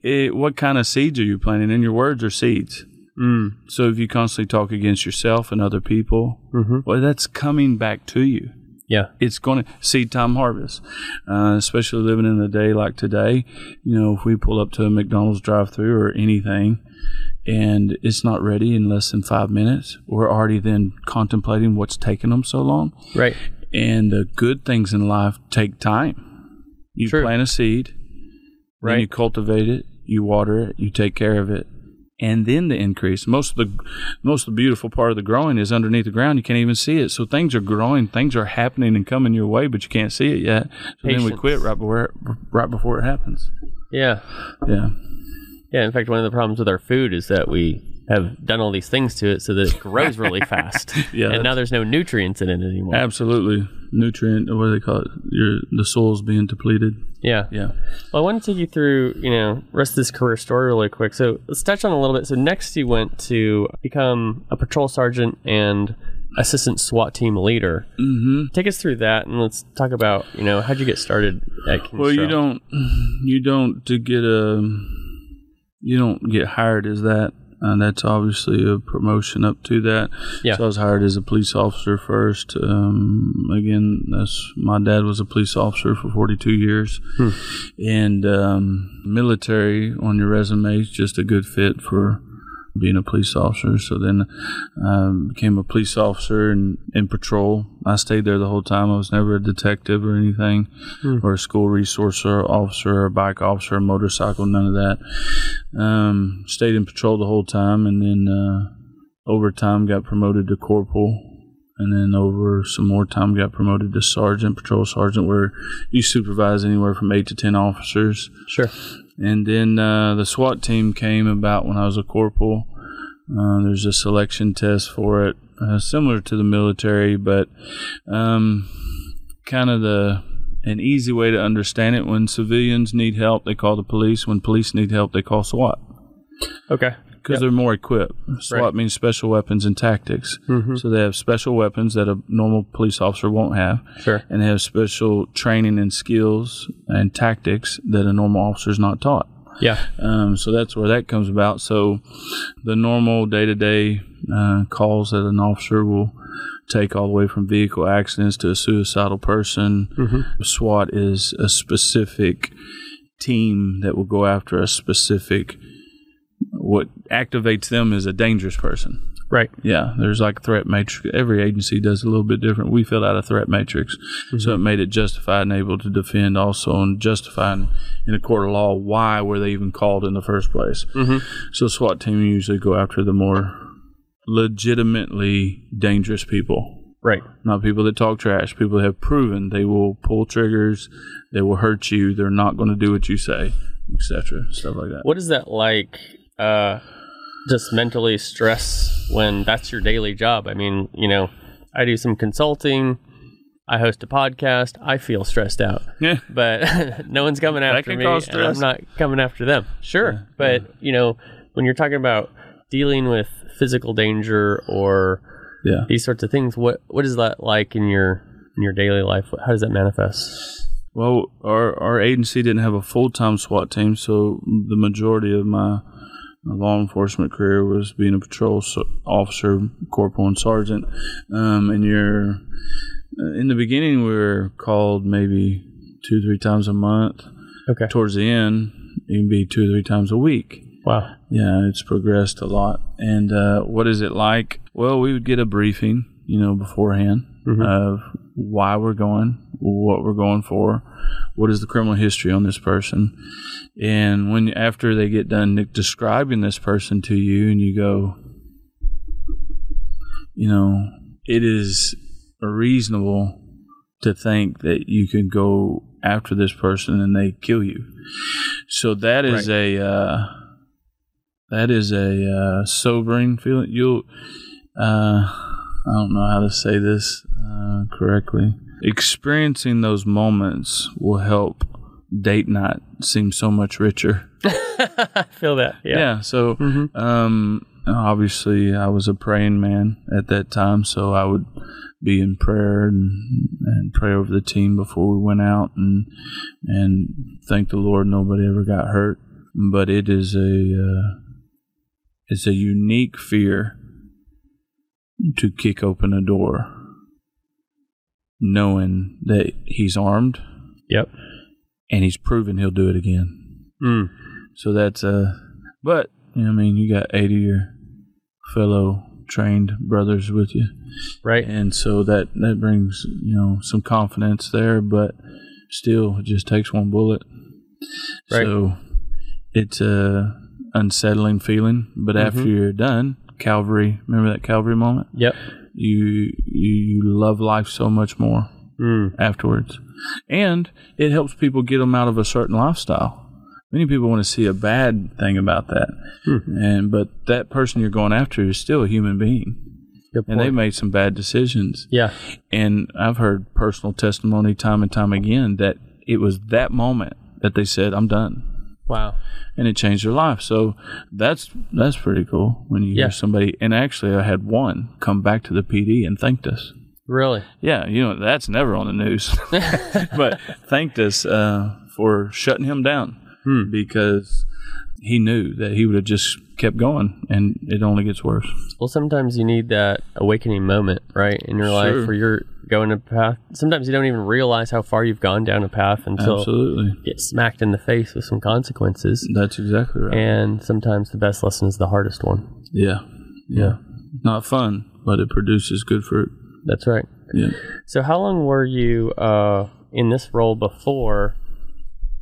it, what kind of seeds are you planting? And your words are seeds. Mm. So, if you constantly talk against yourself and other people, Mm-hmm. well, that's coming back to you. Yeah. It's going to seed time harvest, uh, especially living in a day like today. You know, if we pull up to a McDonald's drive-through or anything, and it's not ready in less than five minutes, we're already then contemplating what's taking them so long. Right. And the good things in life take time. You True. plant a seed, Right. you cultivate it, you water it, you take care of it, and then the increase. Most of the most of the beautiful part of the growing is underneath the ground. You can't even see it. So things are growing, things are happening and coming your way, but you can't see it yet. So then we quit right before right before it happens. Yeah. Yeah. Yeah. In fact, one of the problems with our food is that we have done all these things to it so that it grows really *laughs* fast. Yeah, And now there's no nutrients in it anymore. Absolutely. Nutrient what do they call it? Your the soil's being depleted. Yeah. Yeah. Well, I want to take you through, you know, rest of this career story really quick. So let's touch on a little bit. So next, you went to become a patrol sergeant and assistant SWAT team leader. Mm-hmm. Take us through that, and let's talk about, you know, how'd you get started at King's Well, you don't, you don't to get a, you don't get hired as that. And that's obviously a promotion up to that. Yeah. So I was hired as a police officer first. Um, again, that's my dad was a police officer for 42 years, Hmm. and um, military on your resume is just a good fit for being a police officer. So then um, became a police officer and in patrol. I stayed there the whole time. I was never a detective or anything, Hmm. or a school resource or officer or a bike officer, or motorcycle, none of that. Um, stayed in patrol the whole time, and then uh, over time got promoted to corporal. And then over some more time, got promoted to sergeant, patrol sergeant, where you supervise anywhere from eight to ten officers. Sure. And then uh, the SWAT team came about when I was a corporal. Uh, there's a selection test for it, uh, similar to the military, but um, kind of the an easy way to understand it. When civilians need help, they call the police. When police need help, they call SWAT Okay. Because Yep. they're more equipped. SWAT Right. means special weapons and tactics. Mhm. So they have special weapons that a normal police officer won't have Sure. and they have special training and skills and tactics that a normal officer is not taught. Yeah. Um, so that's where that comes about. So the normal day to day calls that an officer will take all the way from vehicle accidents to a suicidal person. Mm-hmm. SWAT is a specific team that will go after a specific. What activates them is a dangerous person. Right. Yeah, there's like a threat matrix. Every agency does a little bit different. We filled out a threat matrix, so it made it justified and able to defend also and justify in, in a court of law why were they even called in the first place. Mm-hmm. So SWAT team usually go after the more legitimately dangerous people, Right. not people that talk trash. People that have proven they will pull triggers, they will hurt you, they're not going to do what you say, etc. Stuff like that. What is that like? Uh, just mentally stress when that's your daily job. I mean, you know, I do some consulting. I host a podcast. I feel stressed out, Yeah. *laughs* but *laughs* no one's coming after can me, cause and I'm not coming after them. Sure, but you know, when you're talking about dealing with physical danger or Yeah. these sorts of things, what what is that like in your in your daily life? How does that manifest? Well, our our agency didn't have a full time SWAT team, so the majority of my my law enforcement career was being a patrol so- officer, corporal, and sergeant. Um, and you're uh, in the beginning, we were called maybe two, three times a month. Okay. Towards the end, it can be two or three times a week. Wow. Yeah, it's progressed a lot. And uh, what is it like? Well, we would get a briefing, you know, beforehand Mhm. of why we're going, what we're going for, what is the criminal history on this person, and when after they get done describing this person to you, and you go, you know, it is reasonable to think that you could go after this person and they kill you. So that is a uh, that is a uh, sobering feeling. You'll uh, I don't know how to say this uh, correctly. Experiencing those moments will help date night seem so much richer. *laughs* *laughs* I feel that. Yeah. Yeah. so, Mhm. um, obviously, I was a praying man at that time, so I would be in prayer and, and pray over the team before we went out, and and thank the Lord nobody ever got hurt. But it is a uh, it's a unique fear to kick open a door, knowing that he's armed Yep. and he's proven he'll do it again. Mm. So that's uh but you know, I mean you got eighty of your fellow trained brothers with you. Right. And so that that brings, you know, some confidence there, but still it just takes one bullet. Right. So it's a unsettling feeling, but after Mhm. you're done, Calvary, remember that Calvary moment? Yep. You you, love life so much more Mm. afterwards. And it helps people get them out of a certain lifestyle. Many people want to see a bad thing about that. Hmm. And but that person you're going after is still a human being. And they made some bad decisions. Yeah. And I've heard personal testimony time and time again that it was that moment that they said, I'm done. Wow. And it changed their life. So that's that's pretty cool when you Yeah. hear somebody and actually I had one come back to the PD and thanked us. Really. Yeah, you know that's never on the news, *laughs* *laughs* but thanked us uh, for shutting him down Hmm. because he knew that he would have just kept going, and it only gets worse. Well, sometimes you need that awakening moment, right, in your life where you're going a path. Sometimes you don't even realize how far you've gone down a path until Absolutely, you get smacked in the face with some consequences. that's exactly right. And sometimes the best lesson is the hardest one. yeah, yeah, not fun, but it produces good fruit. That's right. Yeah, So, how long were you uh, in this role before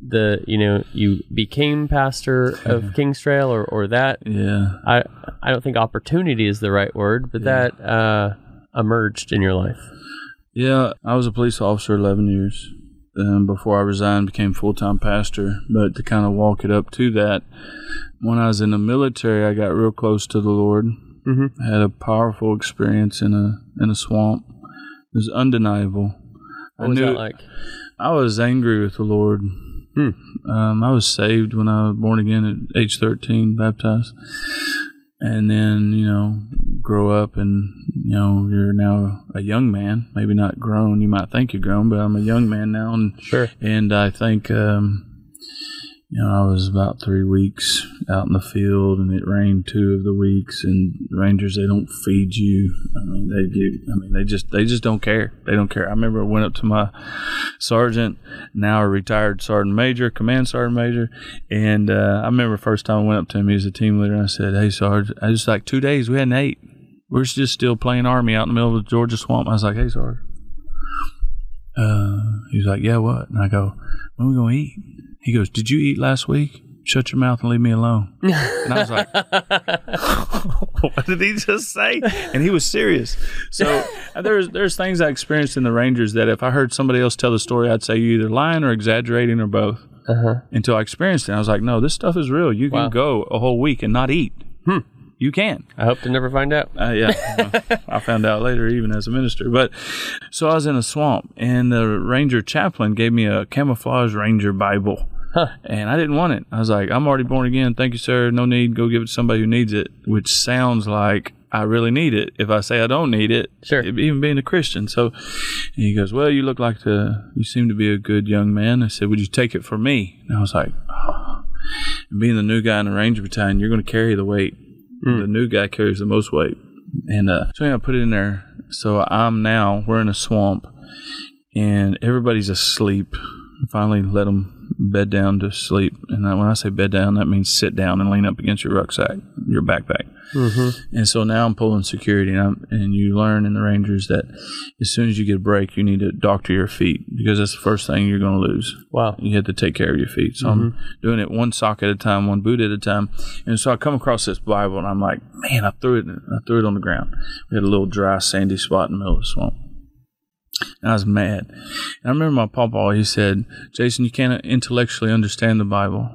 the you know you became pastor of King's Trail or or that? yeah. I I don't think opportunity is the right word, but that uh, emerged in your life. Yeah, I was a police officer 11 years um, before I resigned, became full time pastor. But to kind of walk it up to that, when I was in the military, I got real close to the Lord. Mm-hmm. I had a powerful experience in a in a swamp. It was undeniable. What was knew that like? I was angry with the Lord. Hmm. Um, I was saved when I was born again at age 13, baptized. And then, you know, grow up and, you know, you're now a young man, maybe not grown. You might think you're grown, but I'm a young man now. And, Sure. and I think, um, you know, I was about three weeks out in the field, and it rained two of the weeks. And rangers, they don't feed you. I mean, they do. I mean, they just they just don't care. They don't care. I remember I went up to my sergeant, now a retired sergeant major, command sergeant major, and uh, I remember first time I went up to him. He was a team leader, and I said, "Hey, Sarge, I just like two days we hadn't ate. We're just still playing army out in the middle of the Georgia swamp." I was like, "Hey, Sarge." Uh, he was like, "Yeah, what?" And I go, "When we gonna eat?" He goes, "Did you eat last week? Shut your mouth and leave me alone." And I was like, *laughs* "What did he just say?" And he was serious. So *laughs* there's there's things I experienced in the Rangers that if I heard somebody else tell the story, I'd say you're either lying or exaggerating or both. Uh huh. Until I experienced it, I was like, "No, this stuff is real. You can Wow. go a whole week and not eat. Hmm. You can." I hope to never find out. Uh, yeah, *laughs* I found out later, even as a minister. But so I was in a swamp, and the ranger chaplain gave me a camouflage ranger Bible. Huh. And I didn't want it. I was like, I'm already born again. Thank you, sir. No need. Go give it to somebody who needs it, which sounds like I really need it. If I say I don't need it, Sure. even being a Christian. So he goes, Well, you look like the, you seem to be a good young man. I said, Would you take it for me? And I was like, oh. And being the new guy in the Ranger Battalion, you're going to carry the weight. The new guy carries the most weight. And uh, so yeah, I put it in there. So I'm now, we're in a swamp and everybody's asleep. Finally, let them bed down to sleep. And when I say bed down, that means sit down and lean up against your rucksack, your backpack. Mm-hmm. And so now I'm pulling security, and, I'm, and you learn in the Rangers that as soon as you get a break, you need to doctor your feet because that's the first thing you're going to lose. Wow. You have to take care of your feet. So I'm doing it one sock at a time, one boot at a time. And so I come across this Bible, and I'm like, man, I threw it. I threw it on the ground. We had a little dry, sandy spot in the middle of the swamp. And I was mad. And I remember my papa, he said, Jason, you can't intellectually understand the Bible.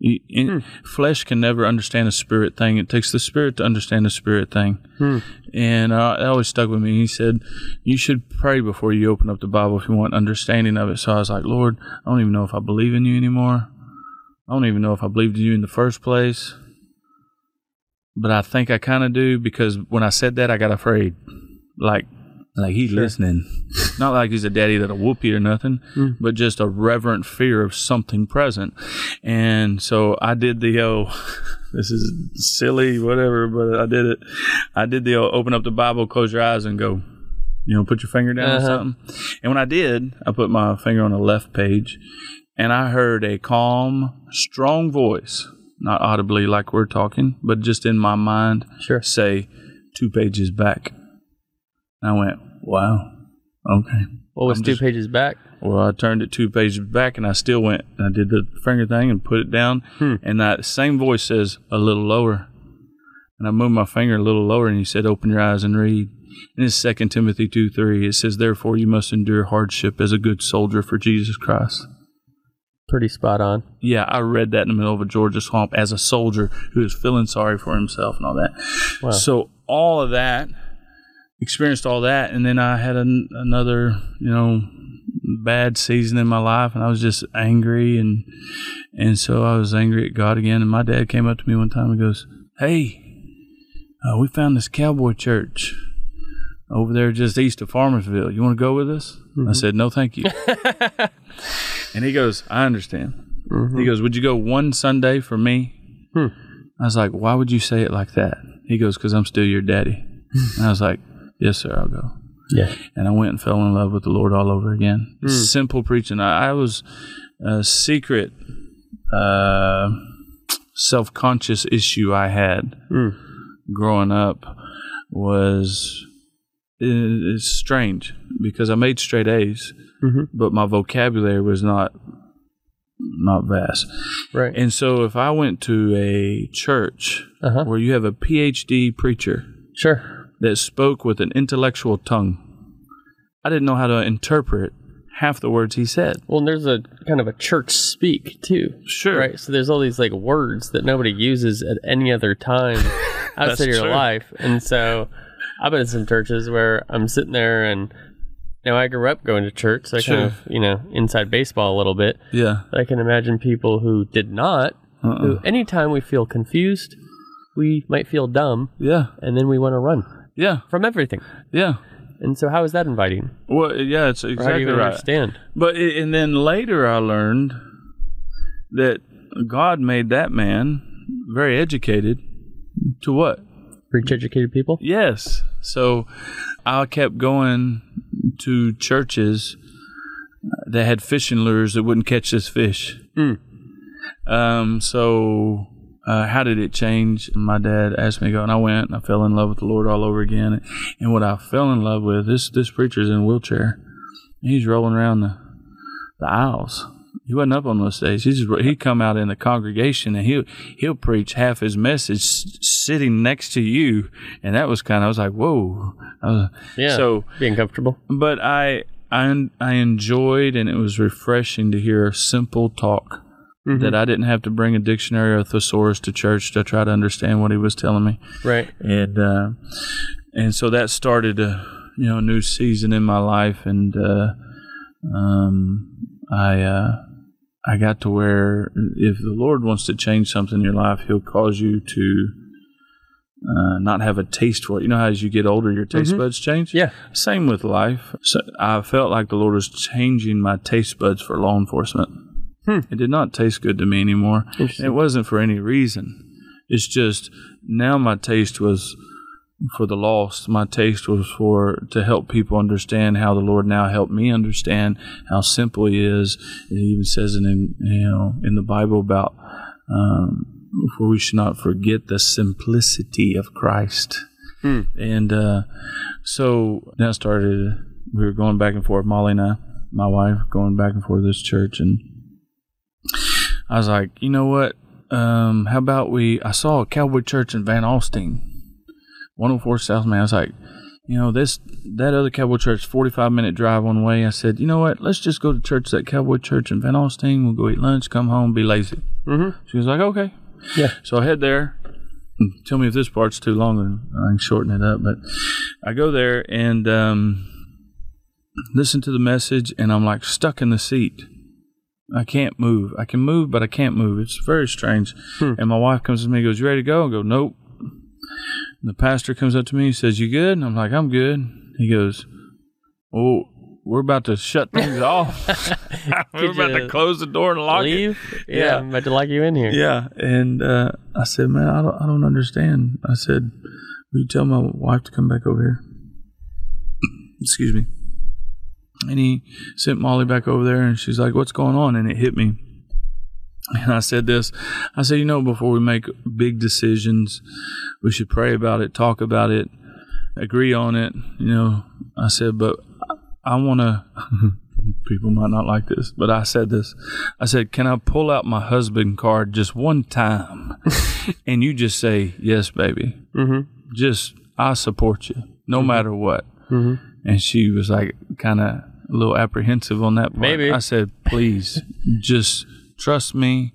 You, in, Flesh can never understand a spirit thing. It takes the spirit to understand a spirit thing. And uh, that always stuck with me. He said, You should pray before you open up the Bible if you want understanding of it. So I was like, Lord, I don't even know if I believe in you anymore. I don't even know if I believed in you in the first place. But I think I kind of do because when I said that, I got afraid. Like, like he's listening. *laughs* Not like he's a daddy that'll whoop you or nothing, but just a reverent fear of something present. And so I did the oh, *laughs* this is silly, whatever, but I did it. I did the oh, open up the Bible, close your eyes, and go. You know, put your finger down or Uh-huh. something. And when I did, I put my finger on the left page, and I heard a calm, strong voice, not audibly like we're talking, but just in my mind, Sure. say two pages back. I went, wow, okay. What was I'm two just- pages back? Well, I turned it two pages back and I still went. And I did the finger thing and put it down. Hmm. And that same voice says, a little lower. And I moved my finger a little lower and he said, open your eyes and read. And it's 2 Timothy 2 3. It says, therefore you must endure hardship as a good soldier for Jesus Christ. Pretty spot on. Yeah, I read that in the middle of a Georgia swamp as a soldier who is feeling sorry for himself and all that. Wow. So all of that, experienced all that, and then I had an, another, you know, bad season in my life, and I was just angry, and and so I was angry at God again. And my dad came up to me one time and goes, "Hey, uh, we found this cowboy church." Over there, just east of Farmersville. You want to go with us? I said, no, thank you. *laughs* and he goes, I understand. He goes, Would you go one Sunday for me? Hmm. I was like, Why would you say it like that? He goes, Because I'm still your daddy. *laughs* and I was like, Yes, sir, I'll go. Yeah. And I went and fell in love with the Lord all over again. Simple preaching. I, I was a secret, uh, self conscious issue I had Mm. growing up was it's strange because I made straight A's, Mhm. but my vocabulary was not not vast. Right. And so if I went to a church Uh huh. where you have a PhD preacher Sure. That spoke with an intellectual tongue, I didn't know how to interpret half the words he said. Well, and there's a kind of a church speak too. Sure. Right. So there's all these like words that nobody uses at any other time *laughs* outside of your true. life. And so I've been in some churches where I'm sitting there and you know, I grew up going to church, so I Sure. kind of, you know, inside baseball a little bit. Yeah. But I can imagine people who did not, Uh-uh. who anytime we feel confused, we might feel dumb Yeah. and then we want to run Yeah. from everything. Yeah. And so how is that inviting? Well, yeah, it's exactly Or how do you right. understand? But and then later I learned that God made that man very educated to what? Preach educated people? Yes. So I kept going to churches that had fishing lures that wouldn't catch this fish. Mm. Um, so uh, how did it change? My dad asked me to go, and I went, and I fell in love with the Lord all over again. And what I fell in love with this this preacher's in a wheelchair. He's rolling around the the aisles. He wasn't up on those stages. He just he'd come out in the congregation and he'll he'll preach half his message sitting next to you, and that was kind of I was like whoa. Was, Yeah. So, being comfortable. but I I I enjoyed and it was refreshing to hear simple talk Mm-hmm. that I didn't have to bring a dictionary or a thesaurus to church to try to understand what he was telling me Right. and uh, and so that started a you know a new season in my life, and uh, um, I uh, I got to where if the Lord wants to change something in your life, He'll cause you to uh, not have a taste for it. You know how as you get older, your taste Mhm. buds change. Yeah. Same with life. So I felt like the Lord was changing my taste buds for law enforcement. Hmm. It did not taste good to me anymore. It wasn't for any reason. It's just now my taste was for the lost. My taste was for to help people understand how the Lord now helped me understand how simple He is. It even says it in you know in the Bible about um, for we should not forget the simplicity of Christ. Hmm. And uh, so that started. We were going back and forth, Molly and I, my wife, going back and forth to this church, and I was like, you know what? Um, how about we? I saw a Cowboy Church in Van Alstyne, 104 South Main. I was like, you know, this that other Cowboy Church, 45 minute drive one way. I said, you know what? Let's just go to church, that Cowboy Church in Van Alstyne. We'll go eat lunch, come home, be lazy. Mm-hmm. She was like, okay. Yeah. So I head there. Tell me if this part's too long and I can shorten it up. But I go there and um, listen to the message, and I'm like stuck in the seat. I can't move. I can move, but I can't move. It's very strange. Hmm. And my wife comes to me and goes, You ready to go? I go, Nope. And the pastor comes up to me and says, You good? And I'm like, I'm good. He goes, Oh, we're about to shut things *laughs* off. *laughs* we're about to close the door and lock it. Yeah, Yeah. I'm about to lock you in here. Yeah, and uh, I said, "Man, I don't, I don't understand." I said, "Will you tell my wife to come back over here?" *clears throat* Excuse me. And he sent Molly back over there, and she's like, "What's going on?" And it hit me. And I said this. I said, "You know, before we make big decisions, we should pray about it, talk about it, agree on it." You know, I said, "But I want to." *laughs* People might not like this, but I said this. I said, "Can I pull out my husband card just one time, *laughs* and you just say yes, baby? Mm-hmm. Just I support you, no matter what." Mm-hmm. And she was like, kind of a little apprehensive on that. Part. Maybe. I said, "Please, *laughs* just trust me,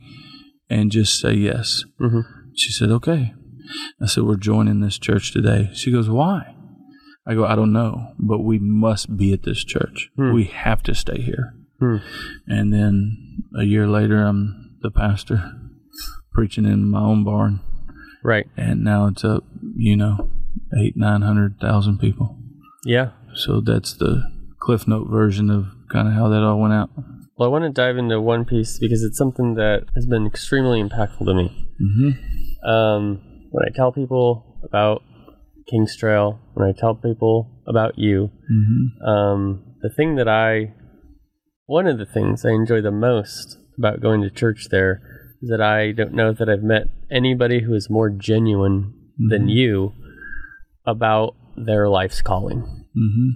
and just say yes." Mm-hmm. She said, "Okay." I said, "We're joining this church today." She goes, "Why?" I go, "I don't know, but we must be at this church. Hmm. We have to stay here." Hmm. And then a year later, I'm the pastor preaching in my own barn, Right. and now it's up, you know, eight, nine hundred thousand people. Yeah. So that's the Cliff Note version of kind of how that all went out. Well, I want to dive into one piece because it's something that has been extremely impactful to me. Mm-hmm. Um, when I tell people about King's Trail, when I tell people about you, Mm-hmm. um, the thing that I, one of the things I enjoy the most about going to church there is that I don't know that I've met anybody who is more genuine than Mhm. you about their life's calling. Mm-hmm.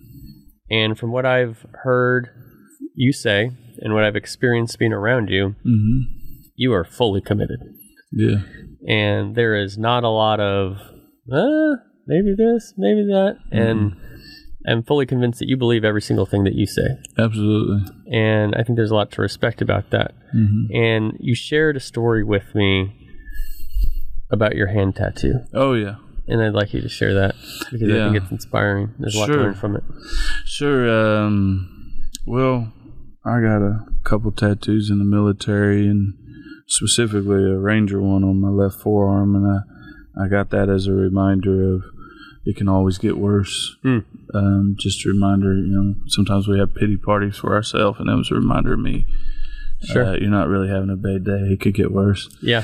And from what I've heard you say and what I've experienced being around you, Mm-hmm. you are fully committed. Yeah. And there is not a lot of, uh, maybe this, maybe that. And I'm fully convinced that you believe every single thing that you say. Absolutely. And I think there's a lot to respect about that. Mm-hmm. And you shared a story with me about your hand tattoo. Oh yeah. And I'd like you to share that because I think it's inspiring. There's a lot to learn from it. Sure. Um, well, I got a couple tattoos in the military, and specifically a ranger one on my left forearm, and I, I got that as a reminder of it can always get worse. Hmm. Um, just a reminder, you know, sometimes we have pity parties for ourselves, and that was a reminder of me. Sure. Uh, you're not really having a bad day. It could get worse. Yeah.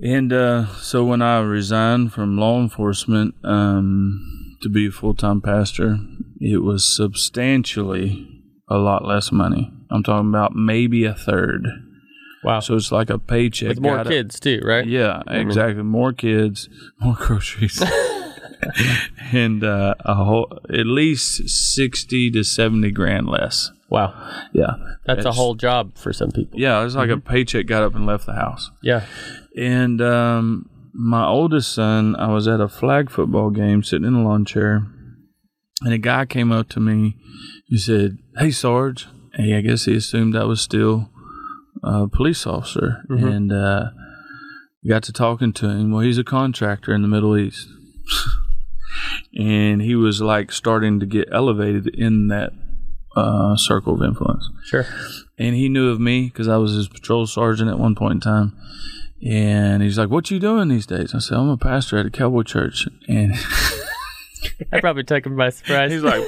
And uh, so when I resigned from law enforcement um, to be a full time pastor, it was substantially a lot less money. I'm talking about maybe a third. Wow. So it's like a paycheck. With more kids too, right? Yeah, exactly. More kids, more *laughs* groceries, *laughs* and uh, a whole at least sixty to seventy grand less. Wow. Yeah, That's a whole job for some people. Yeah, it's like Mm-hmm. a paycheck got up and left the house. Yeah. And um, my oldest son, I was at a flag football game sitting in a lawn chair, and a guy came up to me. He said, Hey, Sarge. Hey, I guess he assumed I was still a police officer. Mhm. And uh, got to talking to him. Well, he's a contractor in the Middle East. *laughs* and he was like starting to get elevated in that uh, circle of influence. Sure. And he knew of me because I was his patrol sergeant at one point in time. And he's like, "What you doing these days?" I said, "I'm a pastor at a cowboy church." And I probably took him by surprise. he's like,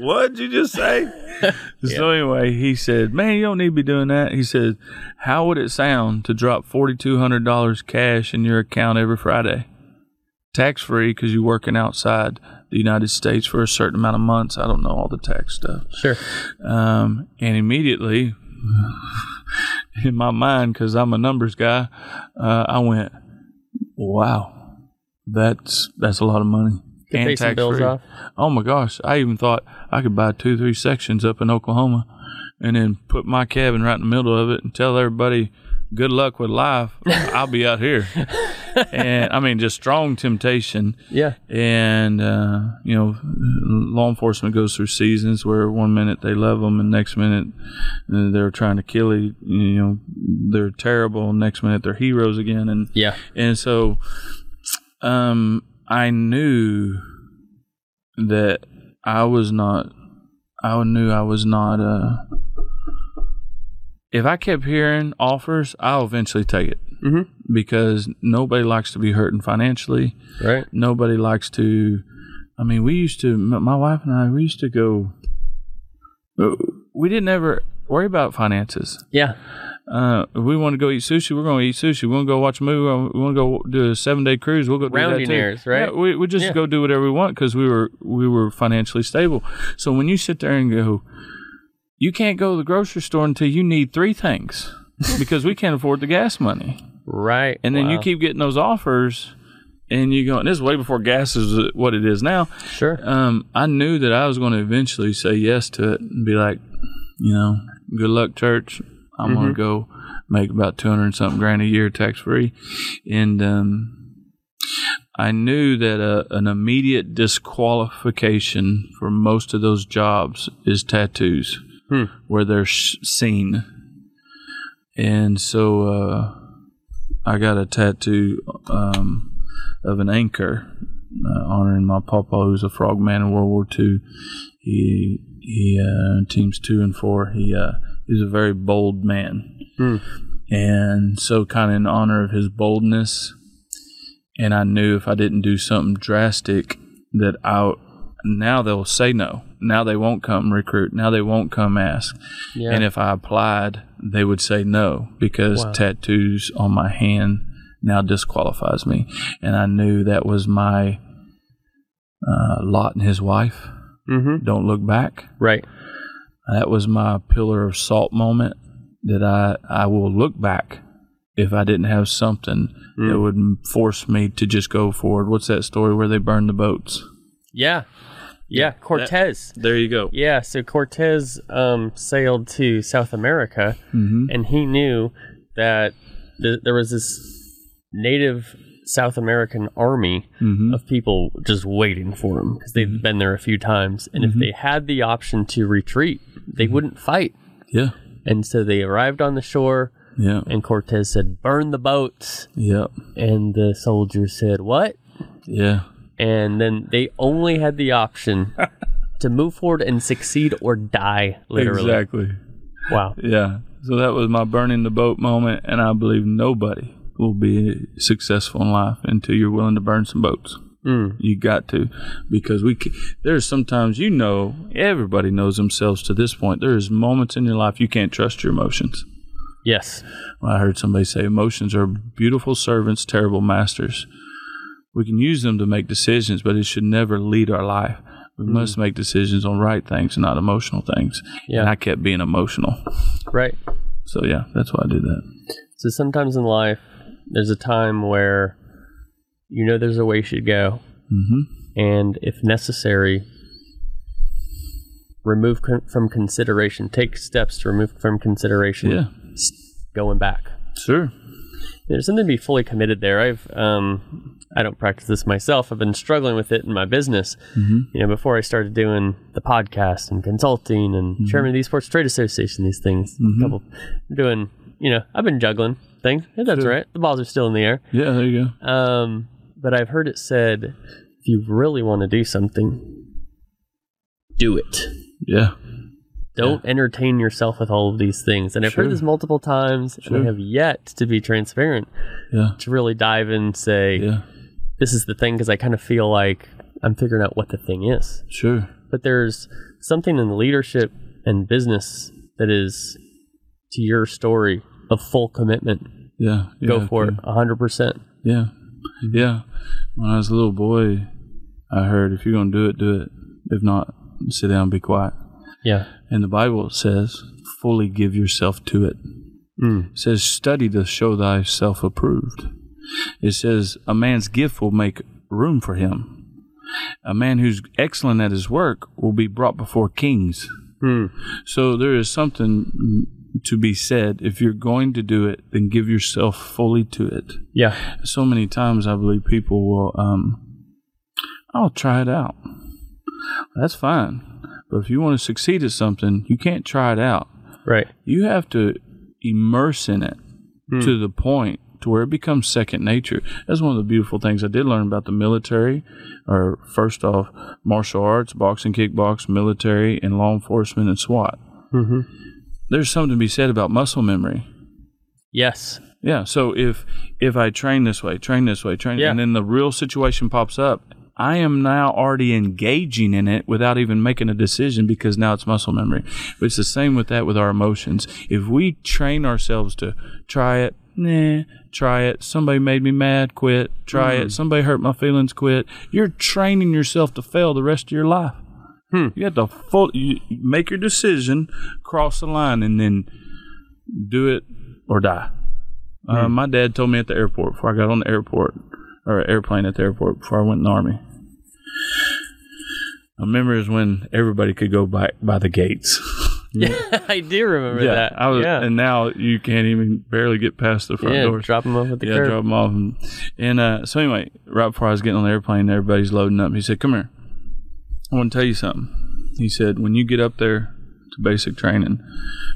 "What'd you just say?" *laughs* So anyway, he said, "Man, you don't need to be doing that." He said, "How would it sound to drop forty two hundred dollars cash in your account every Friday, tax free because you're working outside the United States for a certain amount of months? I don't know all the tax stuff." sure. Um, and immediately, in my mind, because I'm a numbers guy, uh, I went, "Wow, that's that's a lot of money." Could some bills off. Oh my gosh! I even thought I could buy two, three sections up in Oklahoma, and then put my cabin right in the middle of it, and tell everybody, "Good luck with life. I'll be out here." *laughs* and I mean, just strong temptation Yeah. and uh, you know law enforcement goes through seasons where one minute they love them and next minute uh, they're trying to kill you you know they're terrible next minute they're heroes again and Yeah. and so um i knew that i was not i knew i was not uh if i kept hearing offers i'll eventually take it Mm-hmm. because nobody likes to be hurting financially Right. nobody likes to i mean we used to my wife and i we used to go we didn't ever worry about finances Yeah. uh, if we want to go eat sushi, we're going to eat sushi. We want to go watch a movie. We want to go do a seven day cruise. We'll go do Rounding that too. errors, right? Yeah, we we just Yeah. go do whatever we want because we were we were financially stable. So when you sit there and go, you can't go to the grocery store until you need three things *laughs* because we can't afford the gas money. Right. And then you keep getting those offers, and you go. And this is way before gas is what it is now. Sure. Um, I knew that I was going to eventually say yes to it and be like, you know, good luck, church. I'm going to go make about two hundred and something grand a year tax free, and um, I knew that a, an immediate disqualification for most of those jobs is tattoos, Hmm. where they're sh- seen, and so uh, I got a tattoo um, of an anchor uh, honoring my papa, who's a frogman in World War II. He he uh, teams two and four. He uh, he's a very bold man, Hmm. and so kind of in honor of his boldness. And I knew if I didn't do something drastic, that I now they'll say no. Now they won't come recruit. Now they won't come ask. Yeah. And if I applied, they would say no because Wow. tattoos on my hand now disqualifies me. And I knew that was my uh, Lot and his wife. mm-hmm. Don't look back. Right. That was my pillar of salt moment that I, I will look back if I didn't have something Mm. that would force me to just go forward. What's that story where they burned the boats? Yeah. Yeah. Cortez. There you go. Yeah. So Cortez um, sailed to South America, hmm and he knew that th- there was this native South American army hmm of people just waiting for him because they'd been there a few times, and if they had the option to retreat, they wouldn't fight. Yeah. And so they arrived on the shore, Yeah. and Cortez said, "Burn the boats." Yeah. And the soldiers said, "What?" Yeah. And then they only had the option *laughs* to move forward and succeed or die. Literally, Exactly. wow. Yeah. So that was my burning the boat moment, and I believe nobody will be successful in life until you're willing to burn some boats. Mm. You got to, because we there's sometimes you know everybody knows themselves to this point. There's moments in your life you can't trust your emotions. Yes. I heard somebody say emotions are beautiful servants, terrible masters. We can use them to make decisions, but it should never lead our life. We must make decisions on right things, not emotional things. Yeah. And I kept being emotional. Right. So yeah, that's why I did that. So sometimes in life, there's a time where you know there's a way you should go, hmm and if necessary, remove con- from consideration. Take steps to remove from consideration. Yeah, going back. sure. There's something to be fully committed there. I've um, I don't practice this myself. I've been struggling with it in my business. hmm You know, before I started doing the podcast and consulting and chairman of the Esports Trade Association, these things. Mhm. Couple doing. You know, I've been juggling things. Yeah, that's Sure. right. The balls are still in the air. Yeah, there you go. Um, but I've heard it said, if you really want to do something, do it. Yeah, Don't entertain yourself with all of these things. And I've Sure. heard this multiple times, and I have yet to be transparent Yeah. to really dive in and say, Yeah. this is the thing, because I kind of feel like I'm figuring out what the thing is. Sure. But there's something in leadership and business that is to your story of full commitment. Yeah. yeah Go for okay. it, 100%. Yeah. Yeah. When I was a little boy, I heard if you're going to do it, do it. If not, sit down and be quiet. Yeah. And the Bible says, fully give yourself to it. Mm. It says, study to show thyself approved. It says, a man's gift will make room for him. A man who's excellent at his work will be brought before kings. Mm. So there is something to be said. If you're going to do it, then give yourself fully to it. Yeah. So many times I believe people will, um, I'll try it out. That's fine. But if you want to succeed at something, you can't try it out. Right. You have to immerse in it Hmm. to the point to where it becomes second nature. That's one of the beautiful things I did learn about the military, or first off, martial arts, boxing, kickbox, military, and law enforcement and SWAT. Mm-hmm. There's something to be said about muscle memory. Yes. Yeah. So if if I train this way, train this way, train, Yeah. and then the real situation pops up, I am now already engaging in it without even making a decision because now it's muscle memory. But it's the same with that with our emotions. If we train ourselves to try it, nah, try it. Somebody made me mad, quit. Try it. Somebody hurt my feelings, quit. You're training yourself to fail the rest of your life. Hmm. You have to full, you make your decision, cross the line, and then do it or die. Uh, my dad told me at the airport before I got on the airport or airplane at the airport before I went in the army. I remember is when everybody could go by by the gates. *laughs* yeah, I do remember that. I was, yeah. and now you can't even barely get past the front yeah. doors. Drop them off at the yeah, curb. drop them off. And, and uh, so anyway, right before I was getting on the airplane, everybody's loading up. He said, "Come here, I want to tell you something." He said, "When you get up there to basic training,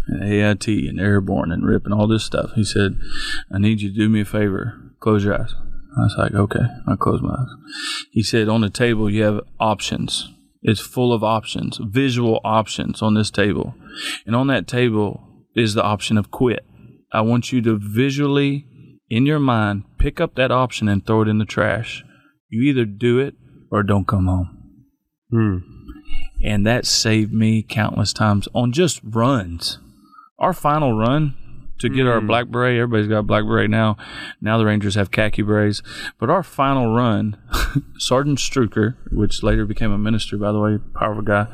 and AIT and airborne and RIP and all this stuff," he said, "I need you to do me a favor. Close your eyes." I was like, "Okay." I closed my eyes. He said, "On the table, you have options." It's full of options, visual options on this table. And on that table is the option of quit. I want you to visually, in your mind, pick up that option and throw it in the trash. You either do it or don't come home. Hmm. And that saved me countless times on just runs. Our final run to get our black beret, everybody's got black beret now. Now the Rangers have khaki berets. But our final run, *laughs* Sergeant Struker, which later became a minister, by the way, powerful guy,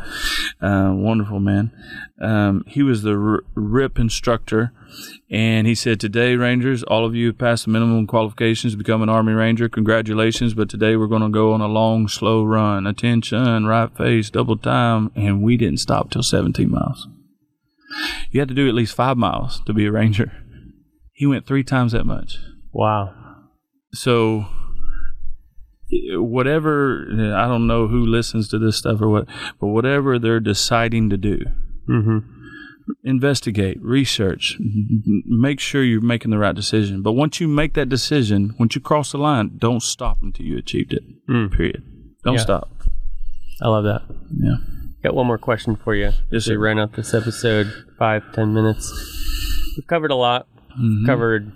uh, wonderful man. Um, he was the R- RIP instructor, and he said, "Today, Rangers, all of you have passed the minimum qualifications to become an Army Ranger. Congratulations! But today we're going to go on a long, slow run. Attention, right face, double time, and we didn't stop till 17 miles. You had to do at least five miles to be a Ranger. He went three times that much. Wow. So." Whatever I don't know who listens to this stuff or what, but whatever they're deciding to do, hmm investigate, research, make sure you're making the right decision. But once you make that decision, once you cross the line, don't stop until you achieved it. Mm. Period. Don't Yeah. stop. I love that. Yeah. Got one more question for you. Yes, we ran out this episode five, ten minutes. We've covered a lot. Mhm. Covered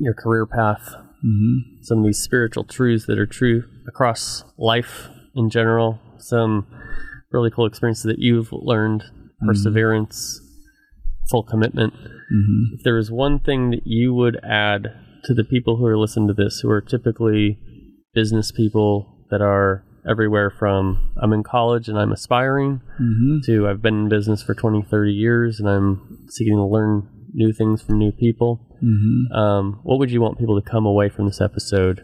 your career path, Mhm. some of these spiritual truths that are true across life in general, some really cool experiences that you've learned, perseverance, full commitment. Mhm. If there is one thing that you would add to the people who are listening to this, who are typically business people that are everywhere from I'm in college and I'm aspiring Mhm. to I've been in business for 20, 30 years and I'm seeking to learn new things from new people. Mhm. Um, what would you want people to come away from this episode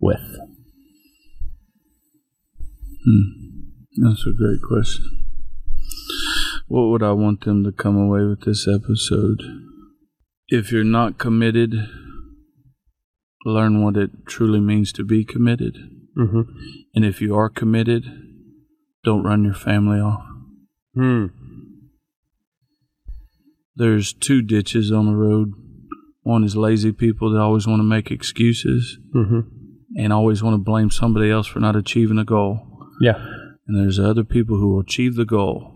with? That's a great question. What would I want them to come away with this episode? If you're not committed, learn what it truly means to be committed. Mm-hmm. And if you are committed, don't run your family off. Hmm. There's two ditches on the road. One is lazy people that always want to make excuses Mm-hmm. and always want to blame somebody else for not achieving a goal. Yeah. And there's other people who will achieve the goal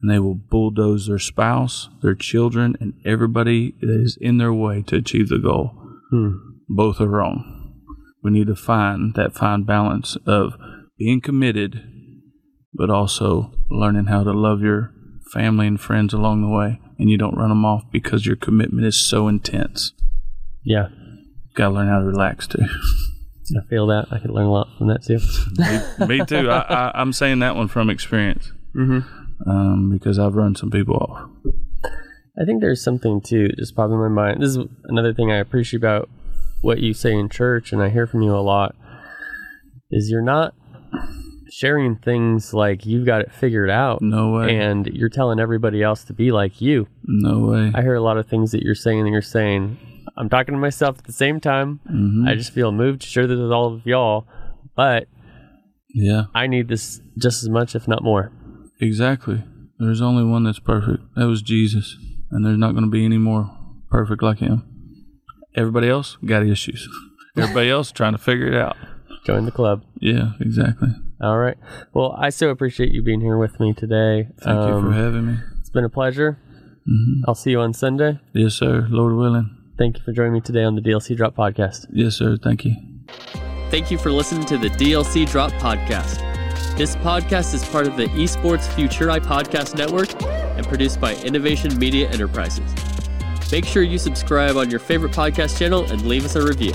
and they will bulldoze their spouse, their children, and everybody that is in their way to achieve the goal. Hmm. Both are wrong. We need to find that fine balance of being committed, but also learning how to love your family and friends along the way, and you don't run them off because your commitment is so intense. Yeah. Got to learn how to relax too. I feel that. I could learn a lot from that too. me, me, too. I, I'm saying that one from experience mm-hmm. um, because I've run some people off. I think there's something too just popping in my mind. This is another thing I appreciate about what you say in church, and I hear from you a lot. Is you're not sharing things like you've got it figured out. No way. And you're telling everybody else to be like you. No way. I hear a lot of things that you're saying, and you're saying, I'm talking to myself at the same time. Mhm. I just feel moved to share this with all of y'all, but yeah, I need this just as much, if not more. exactly. There's only one that's perfect. That was Jesus, and there's not going to be any more perfect like him. Everybody else got issues. Everybody else trying to figure it out. Join the club. Yeah, exactly. All right. Well, I so appreciate you being here with me today. Thank you Um, for having me. It's been a pleasure. hmm I'll see you on Sunday. Yes, sir. Lord willing. Thank you for joining me today on the DLC Drop Podcast. Yes, sir. Thank you. Thank you for listening to the DLC Drop Podcast. This podcast is part of the Esports Futuri Podcast Network and produced by Innovation Media Enterprises. Make sure you subscribe on your favorite podcast channel and leave us a review.